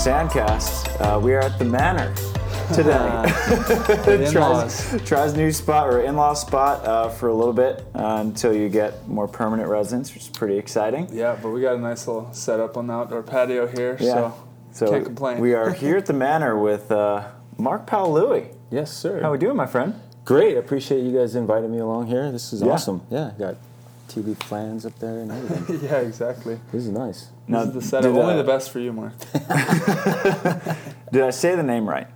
Sandcast. Uh, we are at the Manor today. in-laws. tries, tries new spot or in-law spot uh, for a little bit uh, until you get more permanent residence, which is pretty exciting. Yeah, but we got a nice little setup on the outdoor patio here, Yeah. so, can't complain. We are here at the Manor with uh, Mark Paaluhi. Yes, sir. How are we doing, my friend? Great. I appreciate you guys inviting me along here. This is Yeah. awesome. Yeah, got TV plans up there and everything. yeah, exactly. this is nice. Now, this is the setup. did, Only uh, the best for you, Mark. Did I say the name right?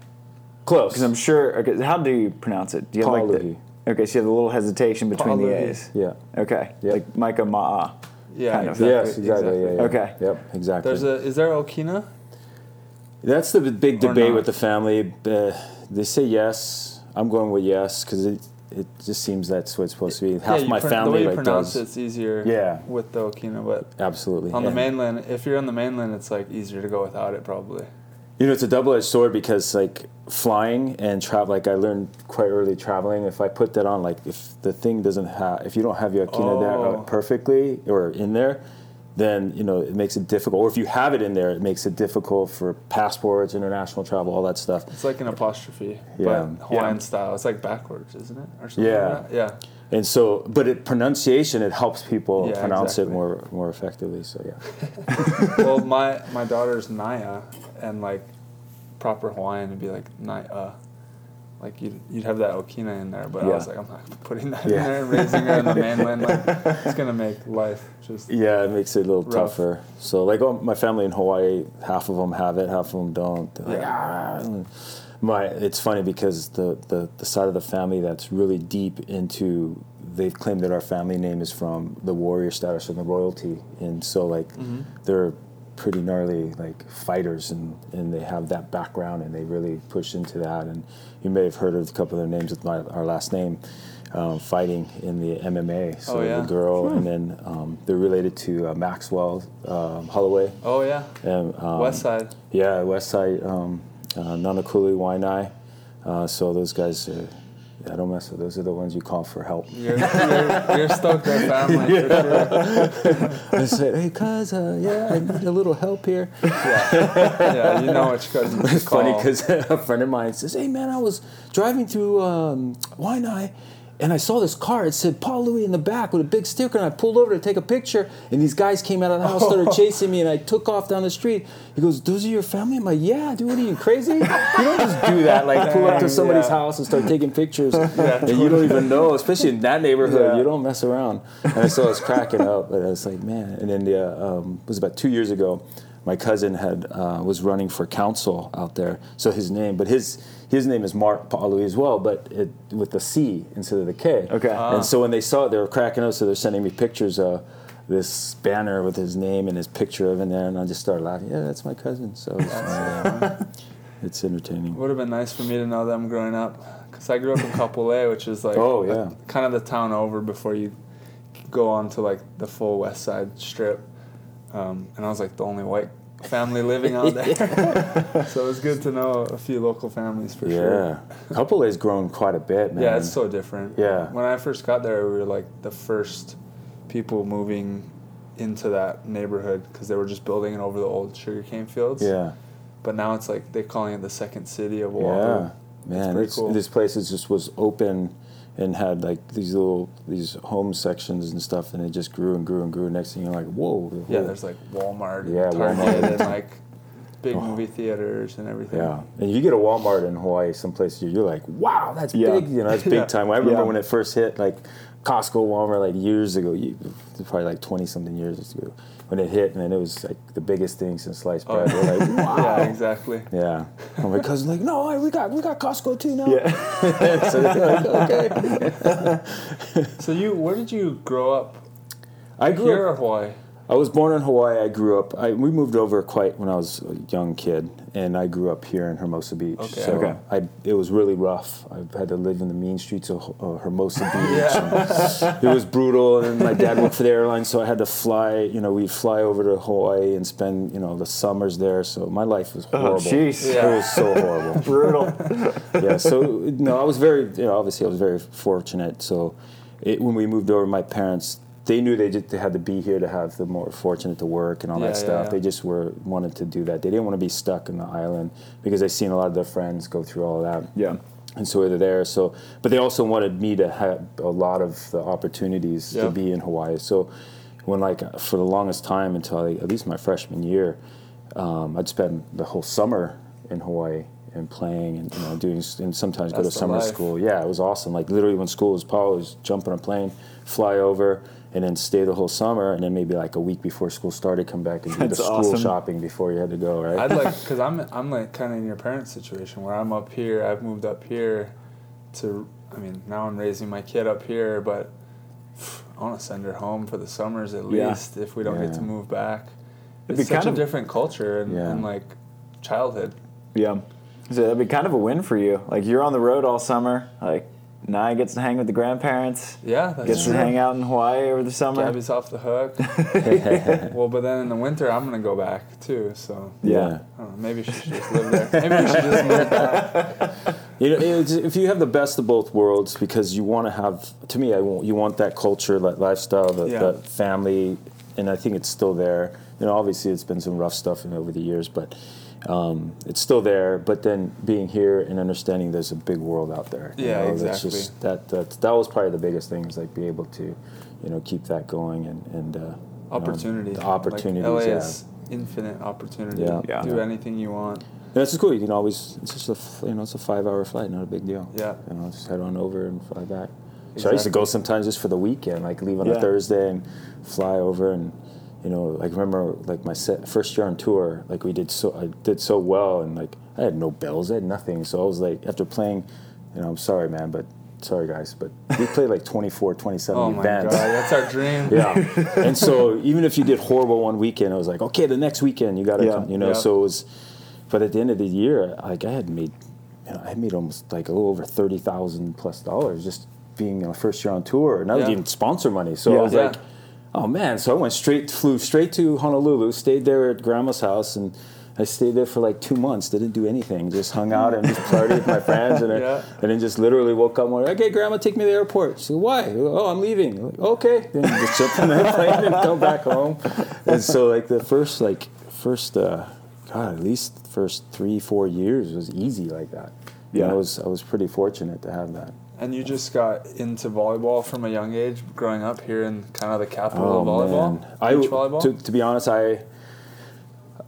Close. Because I'm sure. Okay, how do you pronounce it? Do you have Paul like the? Okay, so you have a little hesitation between Paul the Louie. A's. yeah. Okay, Yep. like Micah Ma'a. Yeah, Kind of. exactly. yes, exactly. Yeah, yeah. Okay. Yep, exactly. There's a. Is there Okina? That's the big Or debate not. with the family. Uh, they say yes. I'm going with yes because it just seems that's what it's supposed to be. Half you my pron- family The way you like pronounce does. it's easier. Yeah. With the Okina, but Absolutely. on the mainland, if you're on the mainland, it's like easier to go without it, probably. You know, it's a double-edged sword because like flying and travel. Like I learned quite early traveling. If I put that on, like if the thing doesn't have, if you don't have your there uh, Oh. perfectly or in there, then you know it makes it difficult. Or if you have it in there, it makes it difficult for passports, international travel, all that stuff. It's like an apostrophe, Yeah. but Hawaiian Yeah. style. It's like backwards, isn't it? Or something Yeah. Like that? Yeah. And so, but it pronunciation it helps people Yeah, pronounce exactly. it more more effectively. So yeah. well, my my daughter's Naya, and like proper Hawaiian would be like Naya. Like you'd, you'd have that Okina in there, but I was like, I'm not putting that Yeah. in there. and Raising her in the mainland, like it's gonna make life just. Yeah, it makes it a little Rough. tougher. So, like, oh, my family in Hawaii, half of them have it, half of them don't. They're like, Yeah. "Ah." My, it's funny because the, the, the side of the family that's really deep into, they've claimed that our family name is from the warrior status and the royalty. And so, like, Mm-hmm. they're pretty gnarly, like, fighters, and, and they have that background and they really push into that. And you may have heard of a couple of their names with my, our last name. Um, fighting in the MMA, so Oh, yeah. the girl, and then um, they're related to uh, Maxwell um, Holloway, Oh yeah, and um, West Side. yeah, West Side, um, uh, Nanakuli, Waianae. Uh, so those guys, are, yeah, don't mess with. Those are the ones you call for help. You're, you're, you're stoked their family for sure. I said, hey, cuz, uh, yeah, I need a little help here. Yeah, yeah, you know which cousin It's funny because a friend of mine says, "Hey man, I was driving through um, Waianae, and I saw this car. It said Paul Louis in the back with a big sticker, and I pulled over to take a picture. And these guys came out of the house, started chasing me, and I took off down the street. He goes, "Those are your family?" I'm like, "Yeah, dude. What are you crazy? You don't just do that. Like pull up to somebody's yeah. house and start taking pictures, and you don't even know. Especially in that neighborhood, Yeah. you don't mess around." And so I was cracking up, and I was like, "Man!" And then the, uh, um, it was about two years ago my cousin had uh, was running for council out there. So his name, but his his name is Mark Paului as well, but it, with the C instead of the K. Okay. Ah. And so when they saw it, they were cracking up. So they're sending me pictures of this banner with his name and his picture of in there, and I just started laughing. Yeah, that's my cousin. So it's, uh, it's entertaining. Would have been nice for me to know them growing up, because I grew up in Kapolei, which is like Oh, a- kind of the town over before you go on to like the full West Side Strip, um, and I was like the only white family living out there. so it was good to know a few local families for sure. Yeah, couple has grown quite a bit, man. Yeah, it's so different. Yeah. When I first got there, we were like the first people moving into that neighborhood because they were just building it over the old sugarcane fields. yeah. But now it's like they're calling it the second city of Yeah, Oahu. man, it's, cool. this place is just was open and had like these little these home sections and stuff, and it just grew and grew and grew. Next thing you're like, whoa, the Yeah, whole- there's like Walmart, Yeah, Target, Walmart. and like big Oh. movie theaters and everything. yeah. And you get a Walmart in Hawaii, someplace you're, you're like, wow, that's Yeah. big. You know, that's big Yeah. time. I remember Yeah. when it first hit, like Costco, Walmart, like years ago, probably like twenty something years ago, when it hit, and it was like the biggest thing since sliced bread. Oh. We're like, oh. wow. Yeah, exactly. Yeah, and my cousin's like, no, we got we got Costco too now. Yeah. so like, okay. So you, where did you grow up? I grew Here up or Hawaii? I was born in Hawaii. I grew up. I, we moved over quite when I was a young kid, and I grew up here in Hermosa Beach. Okay. So Okay. I, it was really rough. I had to live in the mean streets of uh, Hermosa Beach. It was brutal, and my dad worked for the airline, so I had to fly. You know, we'd fly over to Hawaii and spend you know the summers there. So my life was horrible. jeez. It Yeah. was so horrible. Brutal. yeah. So no, I was very. You know, obviously, I was very fortunate. So it, when we moved over, my parents they knew they just they had to be here to have the more fortunate to work and all Yeah, that stuff. yeah. They just were wanted to do that. They didn't want to be stuck in the island because they seen a lot of their friends go through all that. Yeah. And so they're there. So, but they also wanted me to have a lot of the opportunities Yeah. to be in Hawaii. So, when like for the longest time until like, at least my freshman year, um, I'd spend the whole summer in Hawaii and playing and you know doing and sometimes go to summer life. school. Yeah, it was awesome. Like literally when school was Paul was jump on a plane, fly over, and then stay the whole summer, and then maybe like a week before school started, come back and do the school awesome. shopping before you had to go. Right. I'd like because I'm I'm like kind of in your parents' situation where I'm up here. I've moved up here to. I mean, now I'm raising my kid up here, but I want to send her home for the summers at Yeah. least if we don't get to move back. It'd It's be such kind a of- different culture and, Yeah. and like childhood. Yeah. So that'd be kind of a win for you. Like you're on the road all summer. Like Nye gets to hang with the grandparents. Yeah, that's Gets true. to hang out in Hawaii over the summer. Gabby's off the hook. well, but then in the winter, I'm gonna go back too. So Yeah. Know. Maybe she should just live there. Maybe she should just move back. You know, if you have the best of both worlds, because you want to have, to me, I want, you want that culture, that lifestyle, the, Yeah. the family, and I think it's still there. You know, obviously it's been some rough stuff you know, over the years, but um, it's still there. But then being here and understanding there's a big world out there. you Yeah, know, exactly. just- that, that that was probably the biggest thing is like be able to, you know, keep that going and and uh, you know, Opportunity. the opportunities. Like LA yeah. is infinite opportunity. Yeah. Yeah. Do anything you want. And that's just cool. You can always it's just a f- you know it's a five hour flight, not a big deal. Yeah. You know, just head on over and fly back. So I used to go sometimes just for the weekend, like leave on Yeah. a Thursday and fly over and you know like remember like my set, first year on tour, like we did so I did so well and like I had no bills, I had nothing. So I was like after playing, you know I'm sorry man, but sorry guys, but we played like 24, 27 Oh my events. god, that's our dream. Yeah. and so even if you did horrible one weekend, it was like, okay, the next weekend you got to Yeah. come, you know. Yeah. So it was, but at the end of the year, like I had made, you know, I had made almost like a little over thirty thousand plus dollars just being you know, first year on tour, and that was Yeah. even sponsor money. So Yeah. I was Yeah. like, oh man. So I went straight, flew straight to Honolulu, stayed there at grandma's house, and. I stayed there for like two months. Didn't do anything. Just hung out and just partied with my friends, and, Yeah. and then just literally woke up one. day, Okay, grandma, take me to the airport. She said, Why? Oh, I'm leaving. Like, okay. Then just jump in the plane and go back home. And so like the first like first uh, God, at least first three four years was easy like that. Yeah. I was I was pretty fortunate to have that. And you just got into volleyball from a young age, growing up here in kind of the capital Oh, of volleyball. man. I, Beach volleyball. To, to be honest, I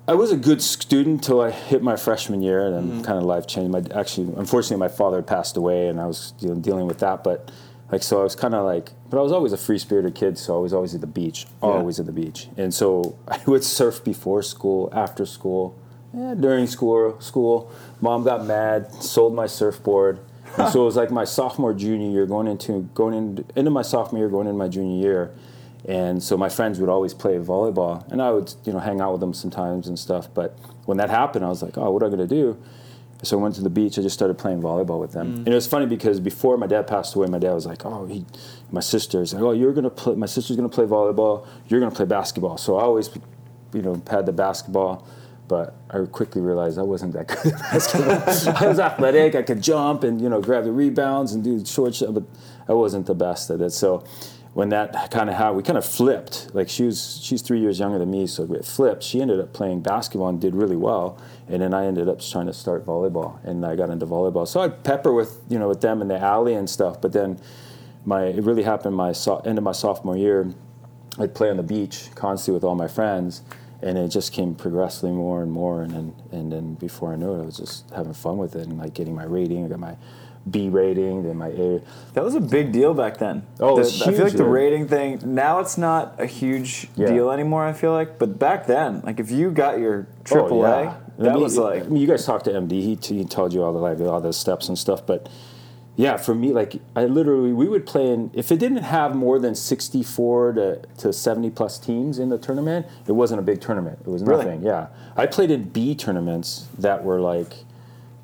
I was a good student till I hit my freshman year, and then Mm-hmm. kind of life changed. My actually, unfortunately, my father had passed away, and I was you dealing with that. But like, so I was kind of like, but I was always a free spirited kid, so I was always at the beach, always at the beach, and so I would surf before school, after school, yeah, during school. School, mom got mad, sold my surfboard. So it was like my sophomore, junior year, going into going into, into my sophomore year, going into my junior year, and so my friends would always play volleyball, and I would you know hang out with them sometimes and stuff. But when that happened, I was like, oh, what am I gonna do? So I went to the beach. I just started playing volleyball with them, mm. and it was funny because before my dad passed away, my dad was like, "Oh, he, my sister's like, oh, you're gonna play. My sister's gonna play volleyball. You're gonna play basketball." So I always, you know, had the basketball, but I quickly realized I wasn't that good at basketball. I was athletic. I could jump and you know grab the rebounds and do short shot, but I wasn't the best at it. So when that kind of how we kind of flipped, like she was she's three years younger than me, so it flipped. She ended up playing basketball and did really well, and then I ended up trying to start volleyball, and I got into volleyball. So I'd pepper with you know with them in the alley and stuff, but then my it really happened my so, end of my sophomore year. I'd play on the beach constantly with all my friends, and it just came progressively more and more, and then and then before I knew it, I was just having fun with it and like getting my rating. I got my B rating, then my A. That was a big deal back then. Oh, The- was I feel like huge, the rating thing now it's not a huge Yeah. deal anymore. I feel like, but back then, like if you got your oh, triple A, that Oh, I mean, was like I mean, you guys talked to MD. He, he told you all the like all the steps and stuff, but yeah, for me, like I literally we would play in if it didn't have more than sixty four to, to seventy plus teams in the tournament, it wasn't a big tournament. It was Really? nothing. Yeah, I played in B tournaments that were like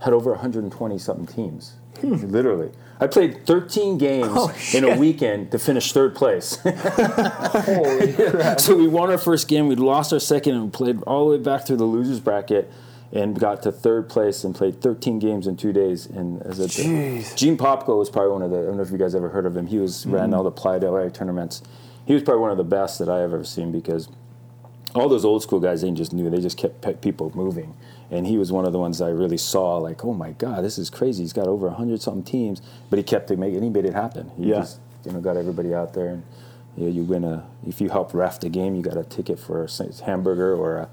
had over one hundred and twenty something teams. Literally, I played thirteen games Hmm. Oh, in a weekend to finish third place. Holy crap. so we won our first game. We lost our second and we played all the way back through the losers bracket and got to third place and played 13 games in two days. And as a Jeez. Gene Popko was probably one of the. I don't know if you guys ever heard of him. He was hmm. ran all the Playa del Rey tournaments, he was probably one of the best that I have ever seen because all those old school guys they just knew they just kept people moving and he was one of the ones i really saw like oh my god this is crazy he's got over 100 something teams but he kept it making he made it happen he Yeah. just you know got everybody out there and you, know, you win a if you help ref the game you got a ticket for a hamburger or a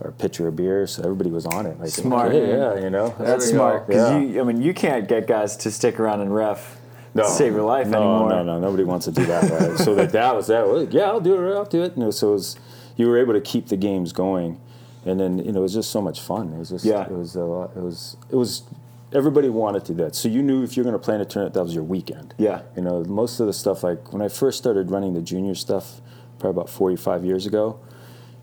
or a pitcher of beer so everybody was on it like Smart. okay, yeah you know That's we smart because Yeah. you. I mean, you can't get guys to stick around and ref no. to save your life anymore. no, anymore. No, no, nobody wants to do that. Right? so like that was that. Well, yeah, I'll do it. I'll do it. You know, so it was, you were able to keep the games going, and then you know it was just so much fun. It was just Yeah. it was a lot. It was it was everybody wanted to do that. So you knew if you're going to play in a tournament, that was your weekend. Yeah. You know, most of the stuff like when I first started running the junior stuff, probably about 45 years ago,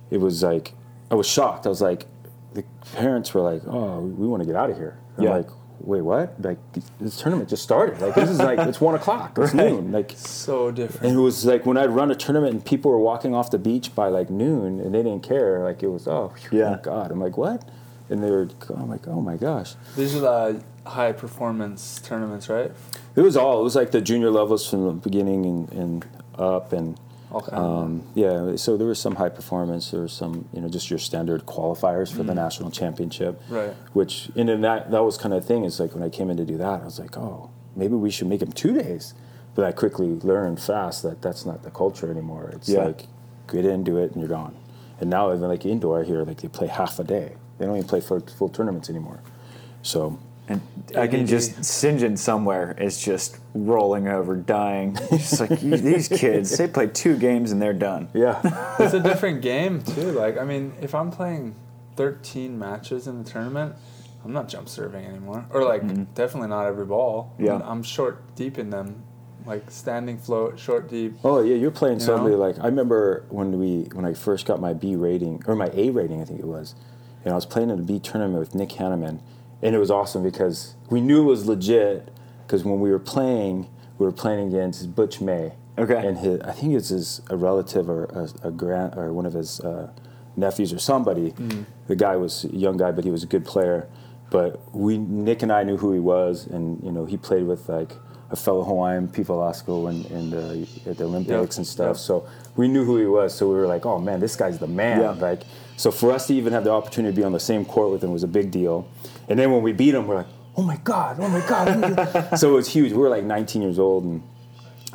it was like I was shocked. I was like, the parents were like, "Oh, we, want to get out of here." I'm Yeah. like, "Wait, what? Like this tournament just started. Like this is like it's one o'clock. It's Right. noon. Like." So different. And it was like when I'd run a tournament and people were walking off the beach by like noon and they didn't care. Like it was, oh, phew, Yeah. God. I'm like, what? And they were, oh, I'm like, oh my gosh. These are the high performance tournaments, right? It was all, it was like the junior levels from the beginning and, and up. And Of. um, yeah, so there was some high performance. There was some, you know, just your standard qualifiers for the national championship. Right. Which, and then that, that was kind of thing. Is like when I came in to do that, I was like, oh, maybe we should make them two days. But I quickly learned fast that that's not the culture anymore. It's Yeah. like get in, do it, and you're gone. And now even like indoor here, like they play half a day. They don't even play full, full tournaments anymore. So And I can just Sinjin somewhere is just rolling over, dying. Just like these kids, they play two games and they're done. yeah, it's a different game too. Like I mean, if I'm playing 13 matches in the tournament, I'm not jump serving anymore, or like definitely not every ball. Mm-hmm. Yeah. I'm, I'm short deep in them, like standing float, short deep. Oh yeah, you're playing You somebody know? like I remember when we when I first got my B rating or my A rating I think it was, and I was playing in a B tournament with Nick Hanneman, and it was awesome because we knew it was legit because when we were playing, we were playing against Butch May. Okay. And his, I think it's his a relative or a, a grand or one of his uh, nephews or somebody. Mm-hmm. The guy was a young guy, but he was a good player. But we Nick and I knew who he was, and you know he played with like a fellow Hawaiian, P. Velasco, and, and uh, at the Olympics and stuff. yep. So we knew who he was. So we were like, oh man, this guy's the man. Like, so for us to even have the opportunity to be on the same court with him was a big deal. And then when we beat them, we're like, oh my god, oh my god. so it was huge. We were like 19 years old, and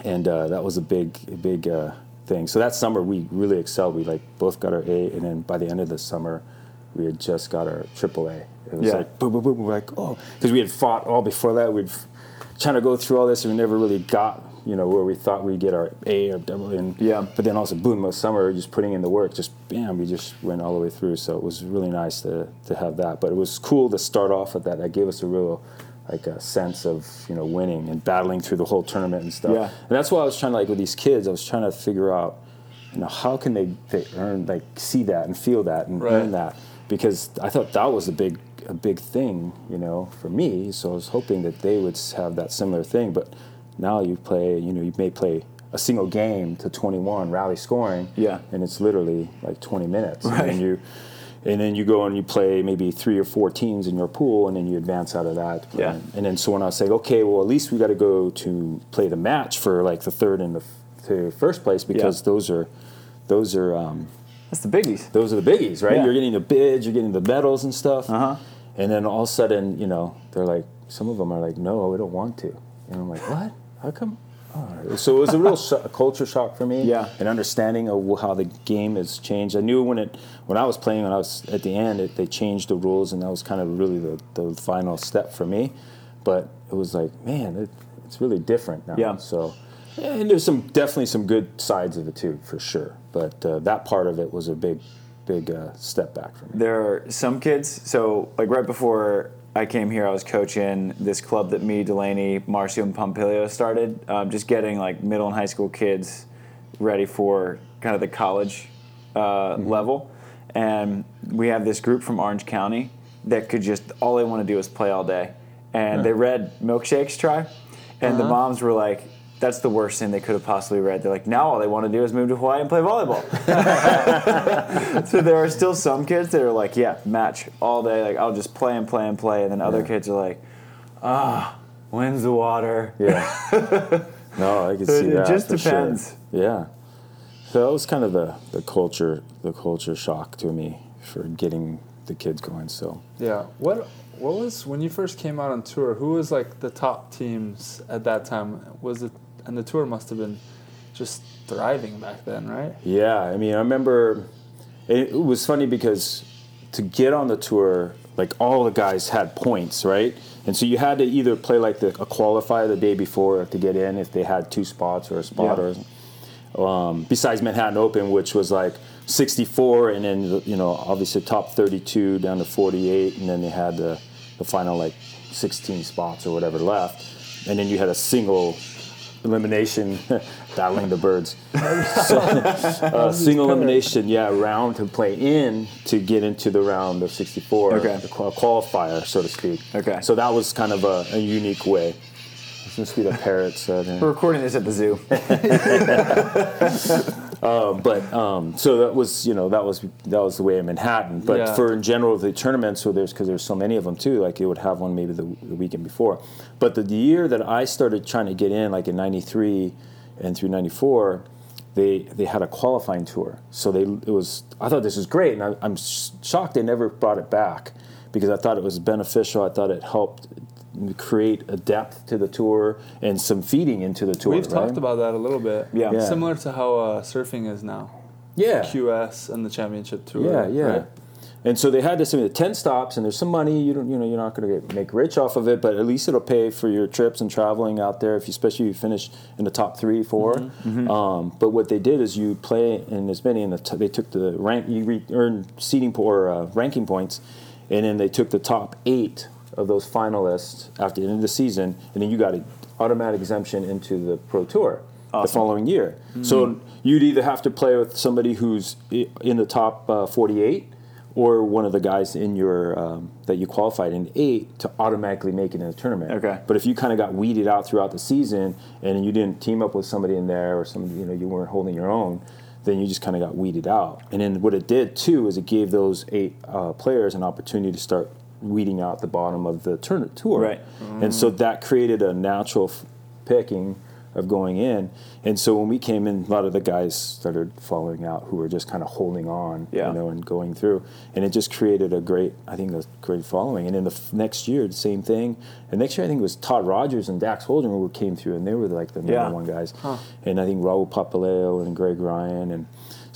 and uh, that was a big, a big uh, thing. So that summer we really excelled. We like both got our A, and then by the end of the summer, we had just got our triple A. It was Yeah. like boom, boom, boom. We're like, oh, because we had fought all before that. We'd trying to go through all this, and we never really got you know where we thought we'd get our A or double. And Yeah. but then also boom, most summer just putting in the work, just bam, we just went all the way through. So it was really nice to to have that. But it was cool to start off with that. That gave us a real like a sense of you know winning and battling through the whole tournament and stuff. Yeah. And that's why I was trying to like with these kids, I was trying to figure out, you know, how can they, they earn like see that and feel that and Right. earn that because I thought that was a big a big thing, you know, for me. So I was hoping that they would have that similar thing. But now you play, you know, you may play a single game to 21 rally scoring, Yeah. and it's literally like 20 minutes, Right. and you. And then you go and you play maybe three or four teams in your pool, and then you advance out of that. Yeah. And then so when I was saying, okay, well at least we got to go to play the match for like the third and the f- first place because those are those are um, That's the biggies. those are the biggies, right? Yeah. You're getting the bids, you're getting the medals and stuff. Uh-huh. And then all of a sudden, you know, they're like, some of them are like, no, we don't want to. And I'm like, what? How come? Oh. So it was a real sh- a culture shock for me. Yeah. An understanding of how the game has changed. I knew when it when I was playing, when I was at the end, it, they changed the rules, and that was kind of really the, the final step for me. But it was like, man, it, it's really different now. Yeah. So, and there's some definitely some good sides of it too, for sure. But uh, that part of it was a big, big uh, step back for me. There are some kids. So, like right before I came here, I was coaching this club that me, Delaney, Marcio, and Pompilio started. Um, just getting like middle and high school kids ready for kind of the college uh, level. And we have this group from Orange County that could just all they want to do is play all day. And they read Milkshakes Try, and the moms were like. That's the worst thing they could have possibly read. They're like, now all they want to do is move to Hawaii and play volleyball. So there are still some kids that are like, yeah, match all day. Like I'll just play and play and play, and then other Yeah. kids are like, ah, when's the water? Yeah. no, I can So see it that. It just for sure. depends. Yeah. So that was kind of the, the culture the culture shock to me for getting the kids going. So Yeah. What what was when you first came out on tour? Who was like the top teams at that time? Was it and the tour must have been just thriving back then, right? yeah, I mean I remember it, it was funny because to get on the tour, like all the guys had points, right? And so you had to either play like the, a qualifier the day before to get in if they had two spots or a spot Yeah. or um, besides Manhattan Open, which was like 64, and then you know obviously top 32 down to 48, and then they had the, the final like 16 spots or whatever left, and then you had a single elimination, battling the birds, so, uh, single elimination, yeah, round to play in to get into the round of 64, Okay. the qualifier, so to speak. Okay. So that was kind of a, a unique way. This must be the parrots. Uh, there. We're recording this at the zoo. but um, so that was you know that was that was the way in Manhattan. But Yeah. for in general the tournaments, so there's because there's so many of them too. Like you would have one maybe the, the weekend before. But the, the year that I started trying to get in, like in '93 and through '94, they they had a qualifying tour. So they it was I thought this was great, and I, I'm sh- shocked they never brought it back because I thought it was beneficial. I thought it helped create a depth to the tour and some feeding into the tour. We've right? talked about that a little bit. Yeah. Yeah. Similar to how uh, surfing is now. yeah. QS and the championship tour. Yeah, yeah. right? And so they had this I mean, the ten stops, and there's some money. You don't, you know, you're not going to make rich off of it, but at least it'll pay for your trips and traveling out there. If you, especially if you finish in the top three, 4 Mm-hmm. Um, but what they did is you play in as many, and the t- they took the rank. You re- earn seating po- or uh, ranking points, and then they took the top eight of those finalists after the end of the season, and then you got an automatic exemption into the pro tour the following year. So you'd either have to play with somebody who's in the top uh, 48 or one of the guys in your um, that you qualified in eight to automatically make it in the tournament. Okay. But if you kind of got weeded out throughout the season and you didn't team up with somebody in there or some you know you weren't holding your own, then you just kind of got weeded out. And then what it did too is it gave those eight uh, players an opportunity to start weeding out the bottom of the tour- tour. Right. And so that created a natural f- picking of going in. And so when we came in, a lot of the guys started falling out who were just kind of holding on, Yeah. you know, and going through. And it just created a great, I think, a great following. And in the f- next year, the same thing. And next year, I think it was Todd Rogers and Dax Holdren who came through, and they were like the number Yeah. one guys. And I think Raul Papaleo and Greg Ryan and.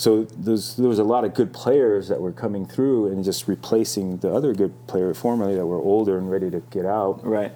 So there's, there was a lot of good players that were coming through and just replacing the other good player formerly that were older and ready to get out Right.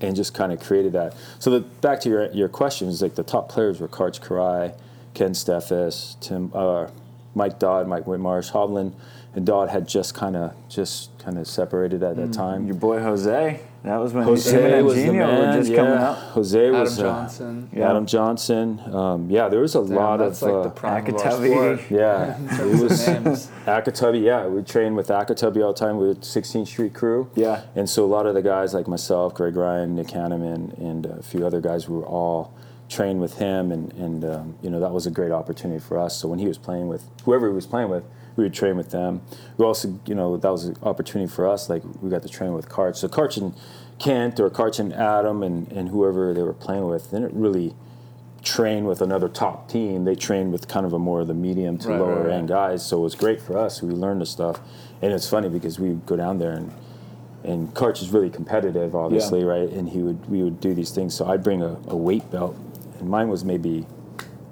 and just kind of created that. So the, back to your your question is like the top players were Karch Kiraly, Kent Steffes, Tim, uh, Mike Dodd, Mike Whitmarsh, Hovland, and Dodd had just kind of just kind of separated at that time. Your boy Jose. That was when Jose him and was the man. were just yeah. coming out. Jose Adam was uh, Johnson. Yeah. Adam Johnson. Um, yeah, there was a Damn, lot that's of. like uh, the prime of our yeah, In it was of. Akatubby, yeah, we trained with Akatubby all the time with 16th Street crew. Yeah. And so a lot of the guys like myself, Greg Ryan, Nick Hanneman, and a few other guys were all trained with him, and, and um, you know, that was a great opportunity for us. So when he was playing with whoever he was playing with, we would train with them. We also, you know, that was an opportunity for us. Like we got to train with Karch. So Karch and Kent or Karch and Adam and, and whoever they were playing with, then it really train with another top team. They trained with kind of a more of the medium to Right, lower right, end guys. So it was great for us. We learned the stuff, and it's funny because we would go down there and and Karch is really competitive, obviously, right? And he would we would do these things. So I'd bring a, a weight belt, and mine was maybe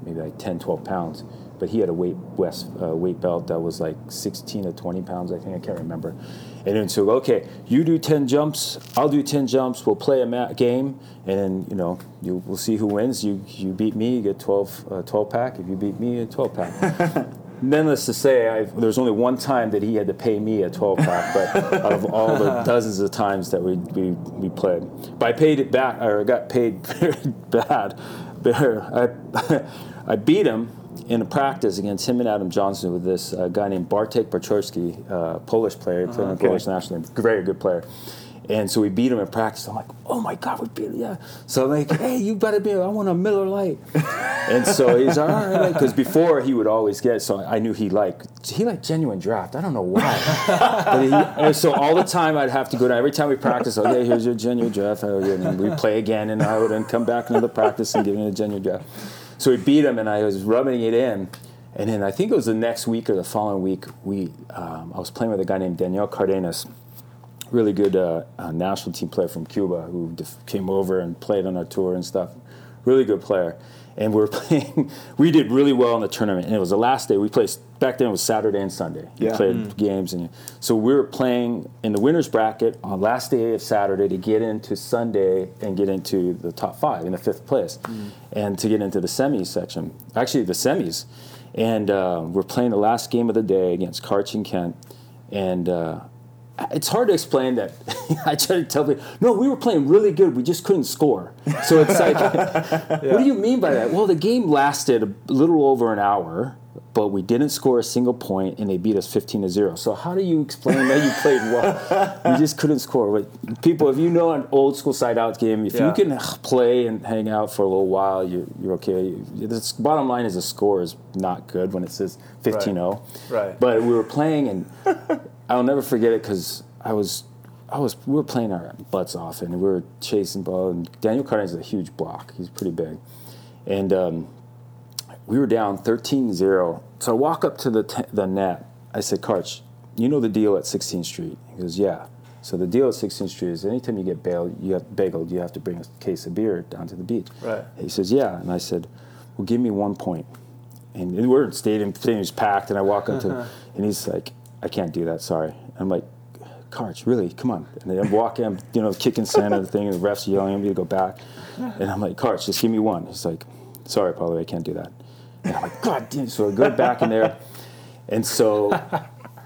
maybe like 10, 12 pounds. But he had a weight west uh, weight belt that was like 16 to 20 pounds, I think. I can't remember. And then so, okay, you do 10 jumps, I'll do 10 jumps. We'll play a ma- game, and then you know you we'll see who wins. You you beat me, you get 12 uh, 12 pack. If you beat me, a 12 pack. Needless to say, I, there was only one time that he had to pay me a 12 pack, but out of all the dozens of times that we, we, we played. But I paid it back, or I got paid very bad. I, I beat him in a practice against him and Adam Johnson with this uh, guy named Bartek Barczorski, uh, Polish player, he played in okay. Polish national team, very good player. And so we beat him in practice. I'm like, oh my God, we beat him, yeah. So I'm like, hey, you better be, I want a Miller Lite. and so he's all right, because before he would always get, so I knew he liked, he liked genuine draft. I don't know why. but he, and so all the time I'd have to go down, every time we practice, okay, here's your genuine draft. Oh, And we play again, and I would then come back into the practice and give him a genuine draft. So we beat him, and I was rubbing it in. And then I think it was the next week or the following week, we um, I was playing with a guy named Daniel Cardenas, really good uh, uh, national team player from Cuba who def- came over and played on our tour and stuff. Really good player. And we were playing, we did really well in the tournament. And it was the last day. We played, back then it was Saturday and Sunday. We Yeah. played games. and So we were playing in the winner's bracket on last day of Saturday to get into Sunday and get into the top five in the fifth place and to get into the semis section. Actually, the semis. And uh, we're playing the last game of the day against Karch and Kent. And uh, it's hard to explain that. I try to tell people, no, we were playing really good. We just couldn't score. So it's like, what do you mean by that? Well, the game lasted a little over an hour, but we didn't score a single point, and they beat us 15 to zero. So how do you explain that you played well? we just couldn't score. But people, if you know an old school side out game, if Yeah. you can play and hang out for a little while, you're, you're okay. The bottom line is the score is not good when it says 15-0. Right. But we were playing, and I'll never forget it because I was, I was, we were playing our butts off, and we were chasing ball. And Daniel Cardenas is a huge block; he's pretty big, and um, we were down 13-0. So I walk up to the t- the net. I said, "Karch, you know the deal at 16th Street?" He goes, "Yeah." So the deal at 16th Street is anytime you get bailed, you have bageled, you have to bring a case of beer down to the beach. Right. He says, "Yeah," and I said, "Well, give me one point." And we're in stadium, stadium's packed, and I walk up to him, and he's like, "I can't do that, sorry." I'm like, "Karch, really? Come on!" And then I'm walking, I'm you know kicking sand and the thing, and the refs yelling at me to go back, and I'm like, "Karch, just give me one." He's like, "Sorry, Paulie, I can't do that." And I'm like, "God damn!" So I go back in there, and so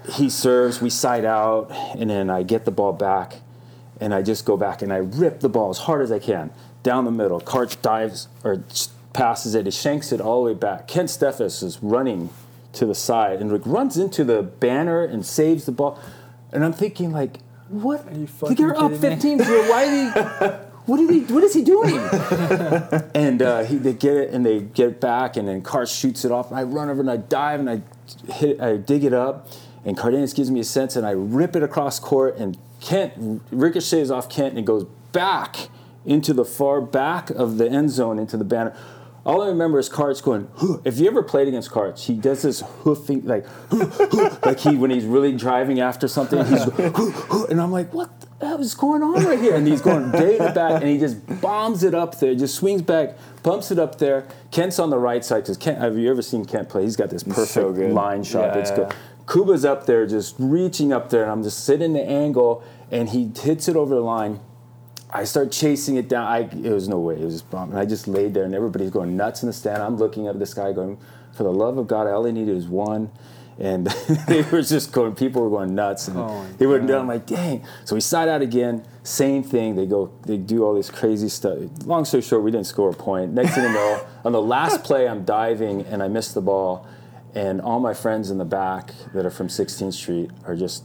he serves, we side out, and then I get the ball back, and I just go back and I rip the ball as hard as I can down the middle. Karch dives or passes it, he shanks it all the way back. Kent Steffes is running to the side and like runs into the banner and saves the ball. And I'm thinking like, what? Are you Like, fucking You're up 15 me? 0 Why he? What, is he, what is he doing? and uh, he, they get it and they get it back, and then Karch shoots it off. And I run over and I dive and I hit, I dig it up, and Cardenas gives me a sense, and I rip it across court, and Kent ricochets off Kent and it goes back into the far back of the end zone into the banner. All I remember is Karch going. If you ever played against Karch, he does this hoofing like, like he when he's really driving after something. He's and I'm like, what the hell is going on right here? And he's going day to back, and he just bombs it up there, just swings back, pumps it up there. Kent's on the right side because Kent. Have you ever seen Kent play? He's got this perfect so line shot. Yeah, it's yeah, good. Kuba's up there, just reaching up there, and I'm just sitting the angle, and he hits it over the line. I start chasing it down. I, it was no way. It was just bomb. And I just laid there, and everybody's going nuts in the stand. I'm looking at this guy going, for the love of God, all I needed is one. And they were just going, people were going nuts. And Oh he wouldn't do. I'm like, dang. So we side out again. Same thing. They go, they do all this crazy stuff. Long story short, we didn't score a point. Next thing you know, on the last play, I'm diving and I miss the ball. And all my friends in the back that are from 16th Street are just,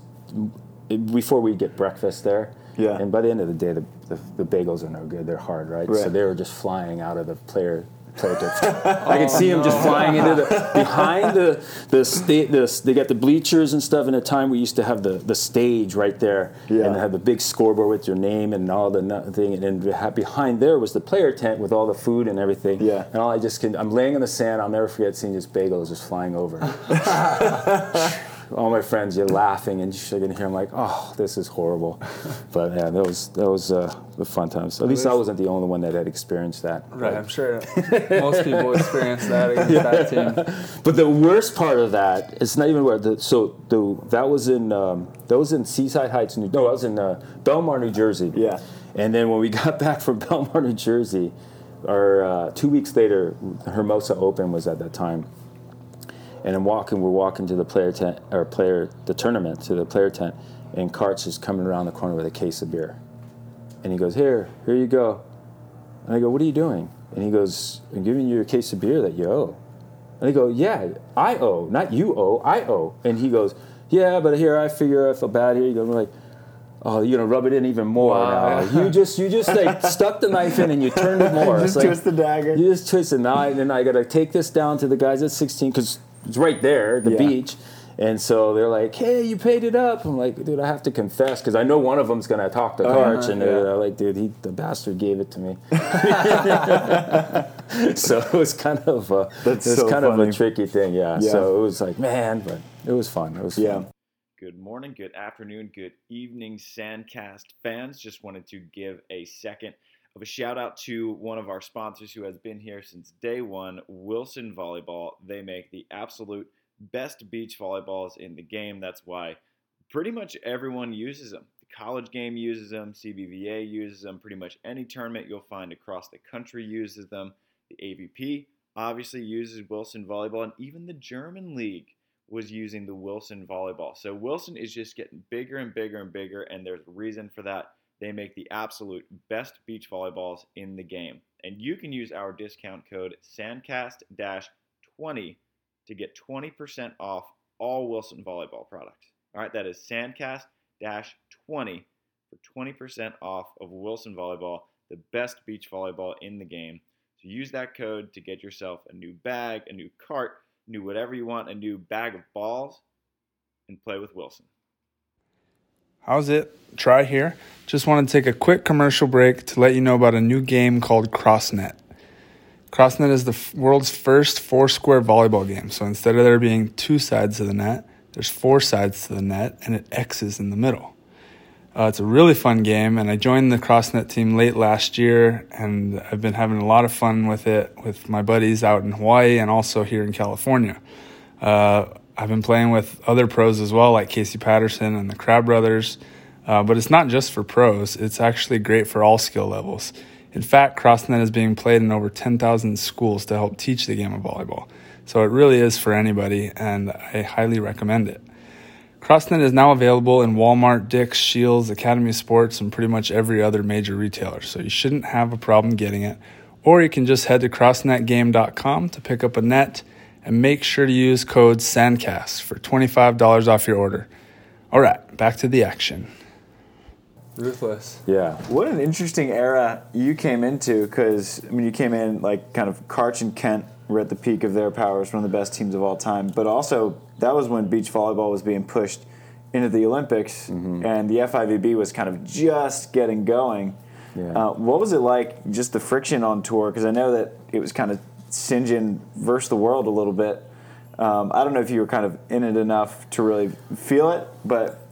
before we get breakfast there. Yeah. And by the end of the day, the, the, the bagels are no good. They're hard, right? So they were just flying out of the player. player to- oh, I could see them just flying into the behind the the, sta- the they got the bleachers and stuff. In a time we used to have the, the stage right there, Yeah. and have the big scoreboard with your name and all the nu- thing. And then behind there was the player tent with all the food and everything. Yeah. And all I just can I'm laying in the sand. I'll never forget seeing just bagels just flying over. all my friends, you're laughing and shaking here. I'm like, oh, this is horrible. But yeah, that was that was uh, the fun times. At least I wasn't the only one that had experienced that. Right, I'm sure most people experience that against that team. But the worst part of that, it's not even where the so the that was in um, that was in Seaside Heights, New, no, that was in uh, Belmar, New Jersey. Yeah. And then when we got back from Belmar, New Jersey, or uh, two weeks later, Hermosa Open was at that time. And I'm walking, we're walking to the player tent or player the tournament to the player tent, and Karch is coming around the corner with a case of beer, and he goes, "Here, here you go." And I go, "What are you doing?" And he goes, "I'm giving you a case of beer that you owe." And I go, "Yeah, I owe, not you owe, I owe." And he goes, "Yeah, but here I figure I feel bad here." You go, like, "Oh, you're gonna rub it in even more Wow. now." You just, you just like stuck the knife in and you turned it more. Just It's like- twist the dagger. you just twist the knife, and then I got to take this down to the guys at 16 because it's right there, the Yeah. beach. And so they're like, "Hey, you paid it up." I'm like, "Dude, I have to confess because I know one of them's gonna talk to Oh, Karch, yeah, and yeah. they're like, dude, he the bastard gave it to me." so it was kind of a, That's it was so kind of a tricky thing, yeah. Yeah. So it was like, man, but it was fun. It was Yeah. fun. Good morning, good afternoon, good evening, Sandcast fans. Just wanted to give a second of a shout out to one of our sponsors who has been here since day one, Wilson Volleyball. They make the absolute best beach volleyballs in the game. That's why pretty much everyone uses them. The college game uses them, CBVA uses them, pretty much any tournament you'll find across the country uses them. The AVP obviously uses Wilson Volleyball, and even the German League was using the Wilson volleyball. So Wilson is just getting bigger and bigger and bigger, and there's a reason for that. They make the absolute best beach volleyballs in the game. And you can use our discount code SANDCAST 20 to get 20% off all Wilson volleyball products. All right, that is SANDCAST 20 for 20% off of Wilson volleyball, the best beach volleyball in the game. So use that code to get yourself a new bag, a new cart, new whatever you want, a new bag of balls, and play with Wilson. How's it? Tri here. Just want to take a quick commercial break to let you know about a new game called CrossNet. CrossNet is the f- world's first four square volleyball game. So instead of there being two sides to the net, there's four sides to the net and it X's in the middle. Uh, it's a really fun game, and I joined the CrossNet team late last year, and I've been having a lot of fun with it with my buddies out in Hawaii and also here in California. Uh, I've been playing with other pros as well, like Casey Patterson and the Crabb Brothers. Uh, but it's not just for pros, it's actually great for all skill levels. In fact, CrossNet is being played in over 10,000 schools to help teach the game of volleyball. So it really is for anybody, and I highly recommend it. CrossNet is now available in Walmart, Dick's, Shields, Academy Sports, and pretty much every other major retailer. So you shouldn't have a problem getting it. Or you can just head to crossnetgame.com to pick up a net and make sure to use code SANDCAST for $25 off your order. All right, back to the action. Ruthless. Yeah. What an interesting era you came into because, I mean, you came in like kind of Karch and Kent were at the peak of their powers, one of the best teams of all time. But also, that was when beach volleyball was being pushed into the Olympics and the FIVB was kind of just getting going. Yeah. Uh, what was it like, just the friction on tour? Because I know that it was kind of Sinjin versus the world a little bit. Um, I don't know if you were kind of in it enough to really feel it, but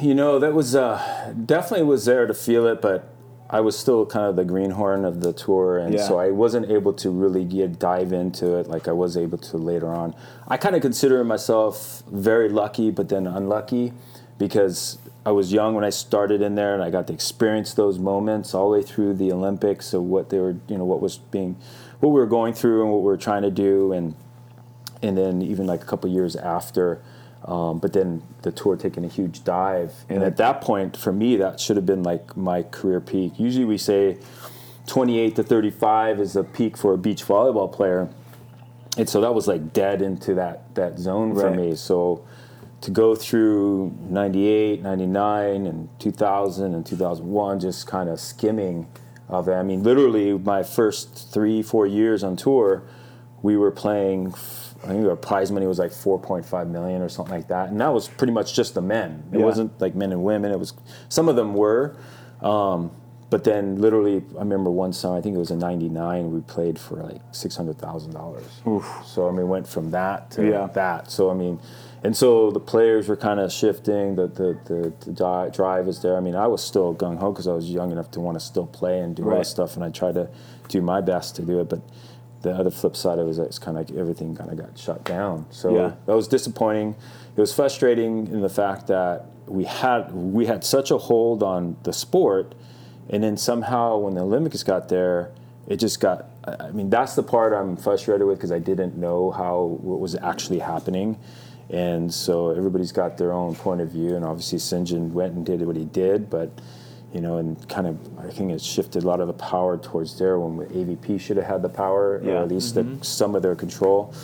You know, that was uh, definitely was there to feel it, but I was still kind of the greenhorn of the tour, and Yeah. so I wasn't able to really get dive into it like I was able to later on. I kind of consider myself very lucky, but then unlucky because I was young when I started in there, and I got to experience those moments all the way through the Olympics of what they were, you know, what was being, what we were going through, and what we were trying to do, and and then even like a couple years after. Um, but then the tour taking a huge dive, and at that point, for me, that should have been like my career peak. Usually, we say 28 to 35 is a peak for a beach volleyball player, and so that was like dead into that that zone for Right. me. So to go through 98, 99, and 2000 and 2001, just kind of skimming I mean, literally, my first three, four years on tour, we were playing. I think our prize money was like 4.5 million or something like that, and that was pretty much just the men. It Yeah. wasn't like men and women. It was some of them were, um, but then literally, I remember one summer. I think it was in '99. We played for like six hundred thousand dollars. So I mean, went from that to Yeah. that. So I mean, and so the players were kind of shifting. The the the, the di- drive is there. I mean, I was still gung ho because I was young enough to want to still play and do all Right. that stuff, and I tried to do my best to do it. But the other flip side of it is that it's kind of like everything kind of got shut down. So Yeah. that was disappointing. It was frustrating in the fact that we had we had such a hold on the sport, and then somehow when the Olympics got there, it just got. I I mean, that's the part I'm frustrated with because I didn't know how what was actually happening, and so everybody's got their own point of view, and obviously Sinjin went and did what he did, but you know, and kind of I think it shifted a lot of the power towards there when AVP should have had the power, Yeah. or at least the, mm-hmm. some of their control.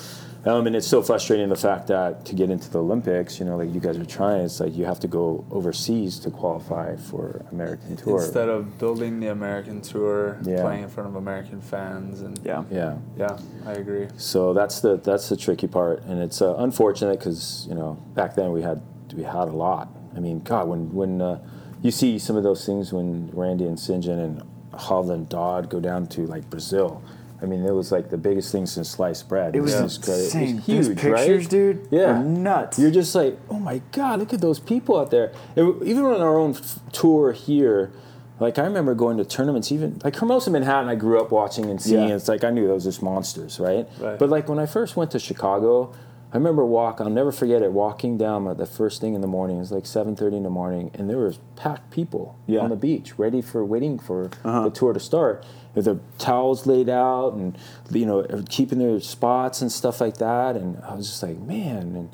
Um, and it's so frustrating the fact that to get into the Olympics, you know, like you guys are trying, it's like you have to go overseas to qualify for American Tour. Instead of building the American tour, Yeah. playing in front of American fans, and Yeah. yeah. yeah, I agree. So that's the that's the tricky part, and it's uh, unfortunate because you know back then we had we had a lot. I mean, God, when when uh, you see some of those things when Randy and Sinjin and Hovland Dodd go down to like Brazil, I mean, it was like the biggest thing since sliced bread. It was just cra- it was insane. huge, Those pictures, right? dude. Yeah. nuts. You're just like, oh my God, look at those people out there. And even on our own f- tour here, like I remember going to tournaments, even like Hermosa Manhattan, I grew up watching and seeing. Yeah. It's like I knew those just monsters, right? Right. But like when I first went to Chicago, I remember walk. I'll never forget it. Walking down the first thing in the morning. It was like seven thirty in the morning, and there was packed people Yeah. on the beach, ready for waiting for uh-huh. the tour to start. With their towels laid out, and you know, keeping their spots and stuff like that. And I was just like, man, and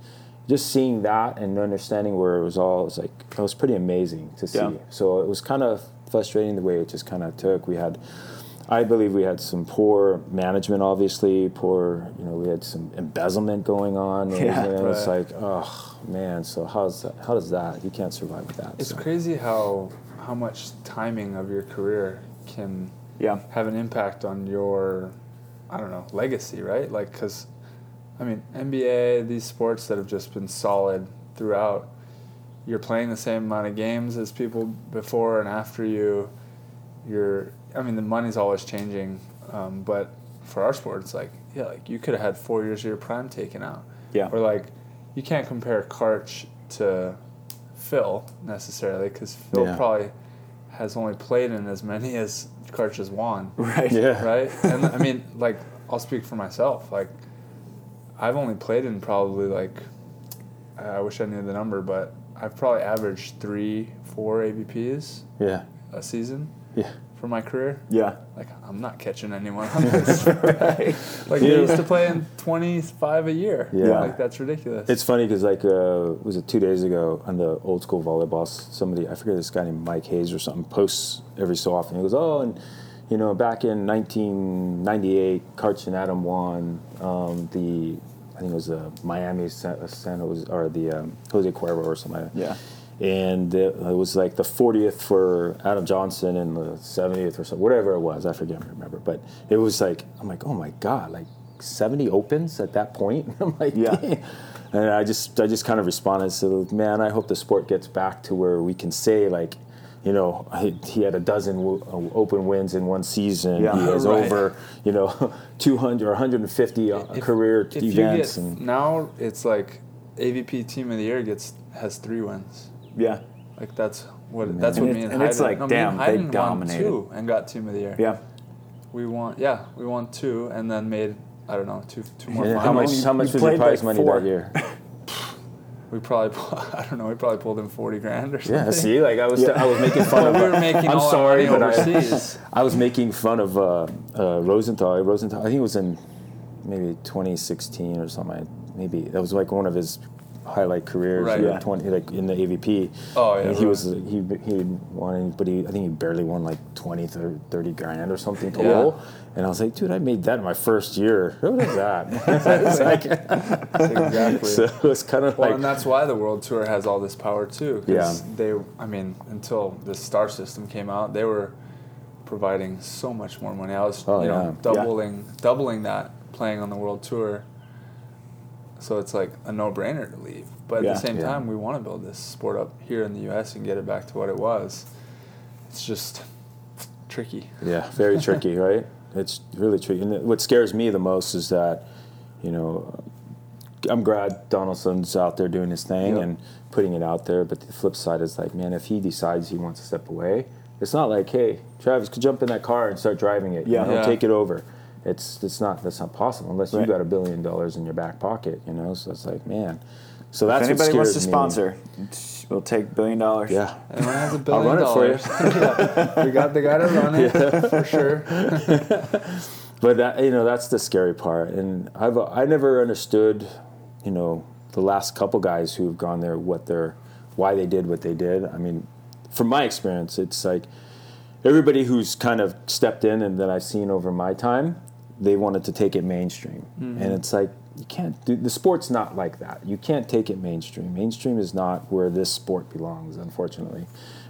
just seeing that and understanding where it was all it was like it was pretty amazing to see. Yeah. So it was kind of frustrating the way it just kind of took. We had, I believe, we had some poor management. Obviously, poor. You know, we had some embezzlement going on. and, Yeah. it's Right. like, oh man. So how's that? How does that? You can't survive with that. It's so. crazy how how much timing of your career can yeah. have an impact on your, I don't know, legacy, right? Like, because, I mean, NBA, these sports that have just been solid throughout, you're playing the same amount of games as people before and after you. You're, I mean, the money's always changing, um, but for our sport, it's like, yeah, like you could have had four years of your prime taken out. Yeah. Or like, you can't compare Karch to Phil necessarily, because Phil Yeah. probably has only played in as many as Karch has won Right. Yeah. right? And I mean, like, I'll speak for myself. Like, I've only played in probably like, I wish I knew the number, but I've probably averaged three, four AVPs Yeah. a season Yeah. For my career. Yeah. Like, I'm not catching anyone on this. Like, they used to play in 25 a year. Yeah. Like, that's ridiculous. It's funny because like uh, was it two days ago on the old school volleyball? Somebody I forget this guy named Mike Hayes or something posts every so often. He goes, oh, and you know back in 1998, Karch and Adam won um, the I think it was the Miami San, San Jose or the um, Jose Cuervo or something. Like that. Yeah. And it, it was like the 40th for Adam Johnson and the 70th or so, whatever it was. I forget, I remember. But it was like, I'm like, oh my God, like 70 opens at that point? I'm like, Yeah. "Dang." And I just, I just kind of responded, so man, I hope the sport gets back to where we can say like, you know, he, he had a dozen w- uh, open wins in one season. Yeah. he has Right. over, you know, 200 or 150 uh, If- career if you events. get, and now it's like AVP Team of the Year gets has three wins. Yeah. Like that's what that's what it- me and, and it's like, no, me damn, and they Hayden won dominated. two and got team of the year. Yeah. We won, yeah, we won two and then made I don't know two two more. and how much, how much you was your prize like, money four. that year? We probably I don't know. We probably pulled in forty grand or something. Yeah, see, like I was, Yeah. I was making fun of. we were making I'm all sorry, our but money I, overseas. I was making fun of uh, uh, Rosenthal. Rosenthal, I think it was in maybe 2016 or something. Maybe that was like one of his highlight careers. Right. Yeah. 20, like in the AVP. Oh, yeah, And he was he he won, but he I think he barely won like 20, 30, 30 grand or something total. And I was like, dude, I made that in my first year. What is that? Exactly. so it's kind of Well, like and that's why the World Tour has all this power too. Yeah. They, I mean, until the star system came out, they were providing so much more money. I was, Oh, you know, yeah. doubling, doubling that playing on the World Tour. So it's like a no-brainer to leave. But at Yeah. the same Yeah. time, we want to build this sport up here in the U.S. and get it back to what it was. It's just tricky. Yeah, very tricky, right? It's really tricky. And what scares me the most is that, you know, I'm glad Donald Sun's out there doing his thing Yep. and putting it out there. But the flip side is like, man, if he decides he wants to step away, it's not like, hey, Travis, could jump in that car and start driving it. Yeah. you know, Yeah. take it over. It's it's not that's not possible unless Right. you got a billion dollars in your back pocket, you know. So it's like, man. So If that's what anybody scares wants to me. sponsor, we'll take billion dollars. Yeah. Anyone has a I'll billion run it for you. Yeah, we got the guy to run it for sure. But that, you know, that's the scary part. And I've I never understood, you know, the last couple guys who've gone there, what they're, why they did what they did. I mean, from my experience, it's like everybody who's kind of stepped in and that I've seen over my time, they wanted to take it mainstream, and it's like, you can't do the sport's not like that. You can't take it mainstream. Mainstream is not where this sport belongs, unfortunately.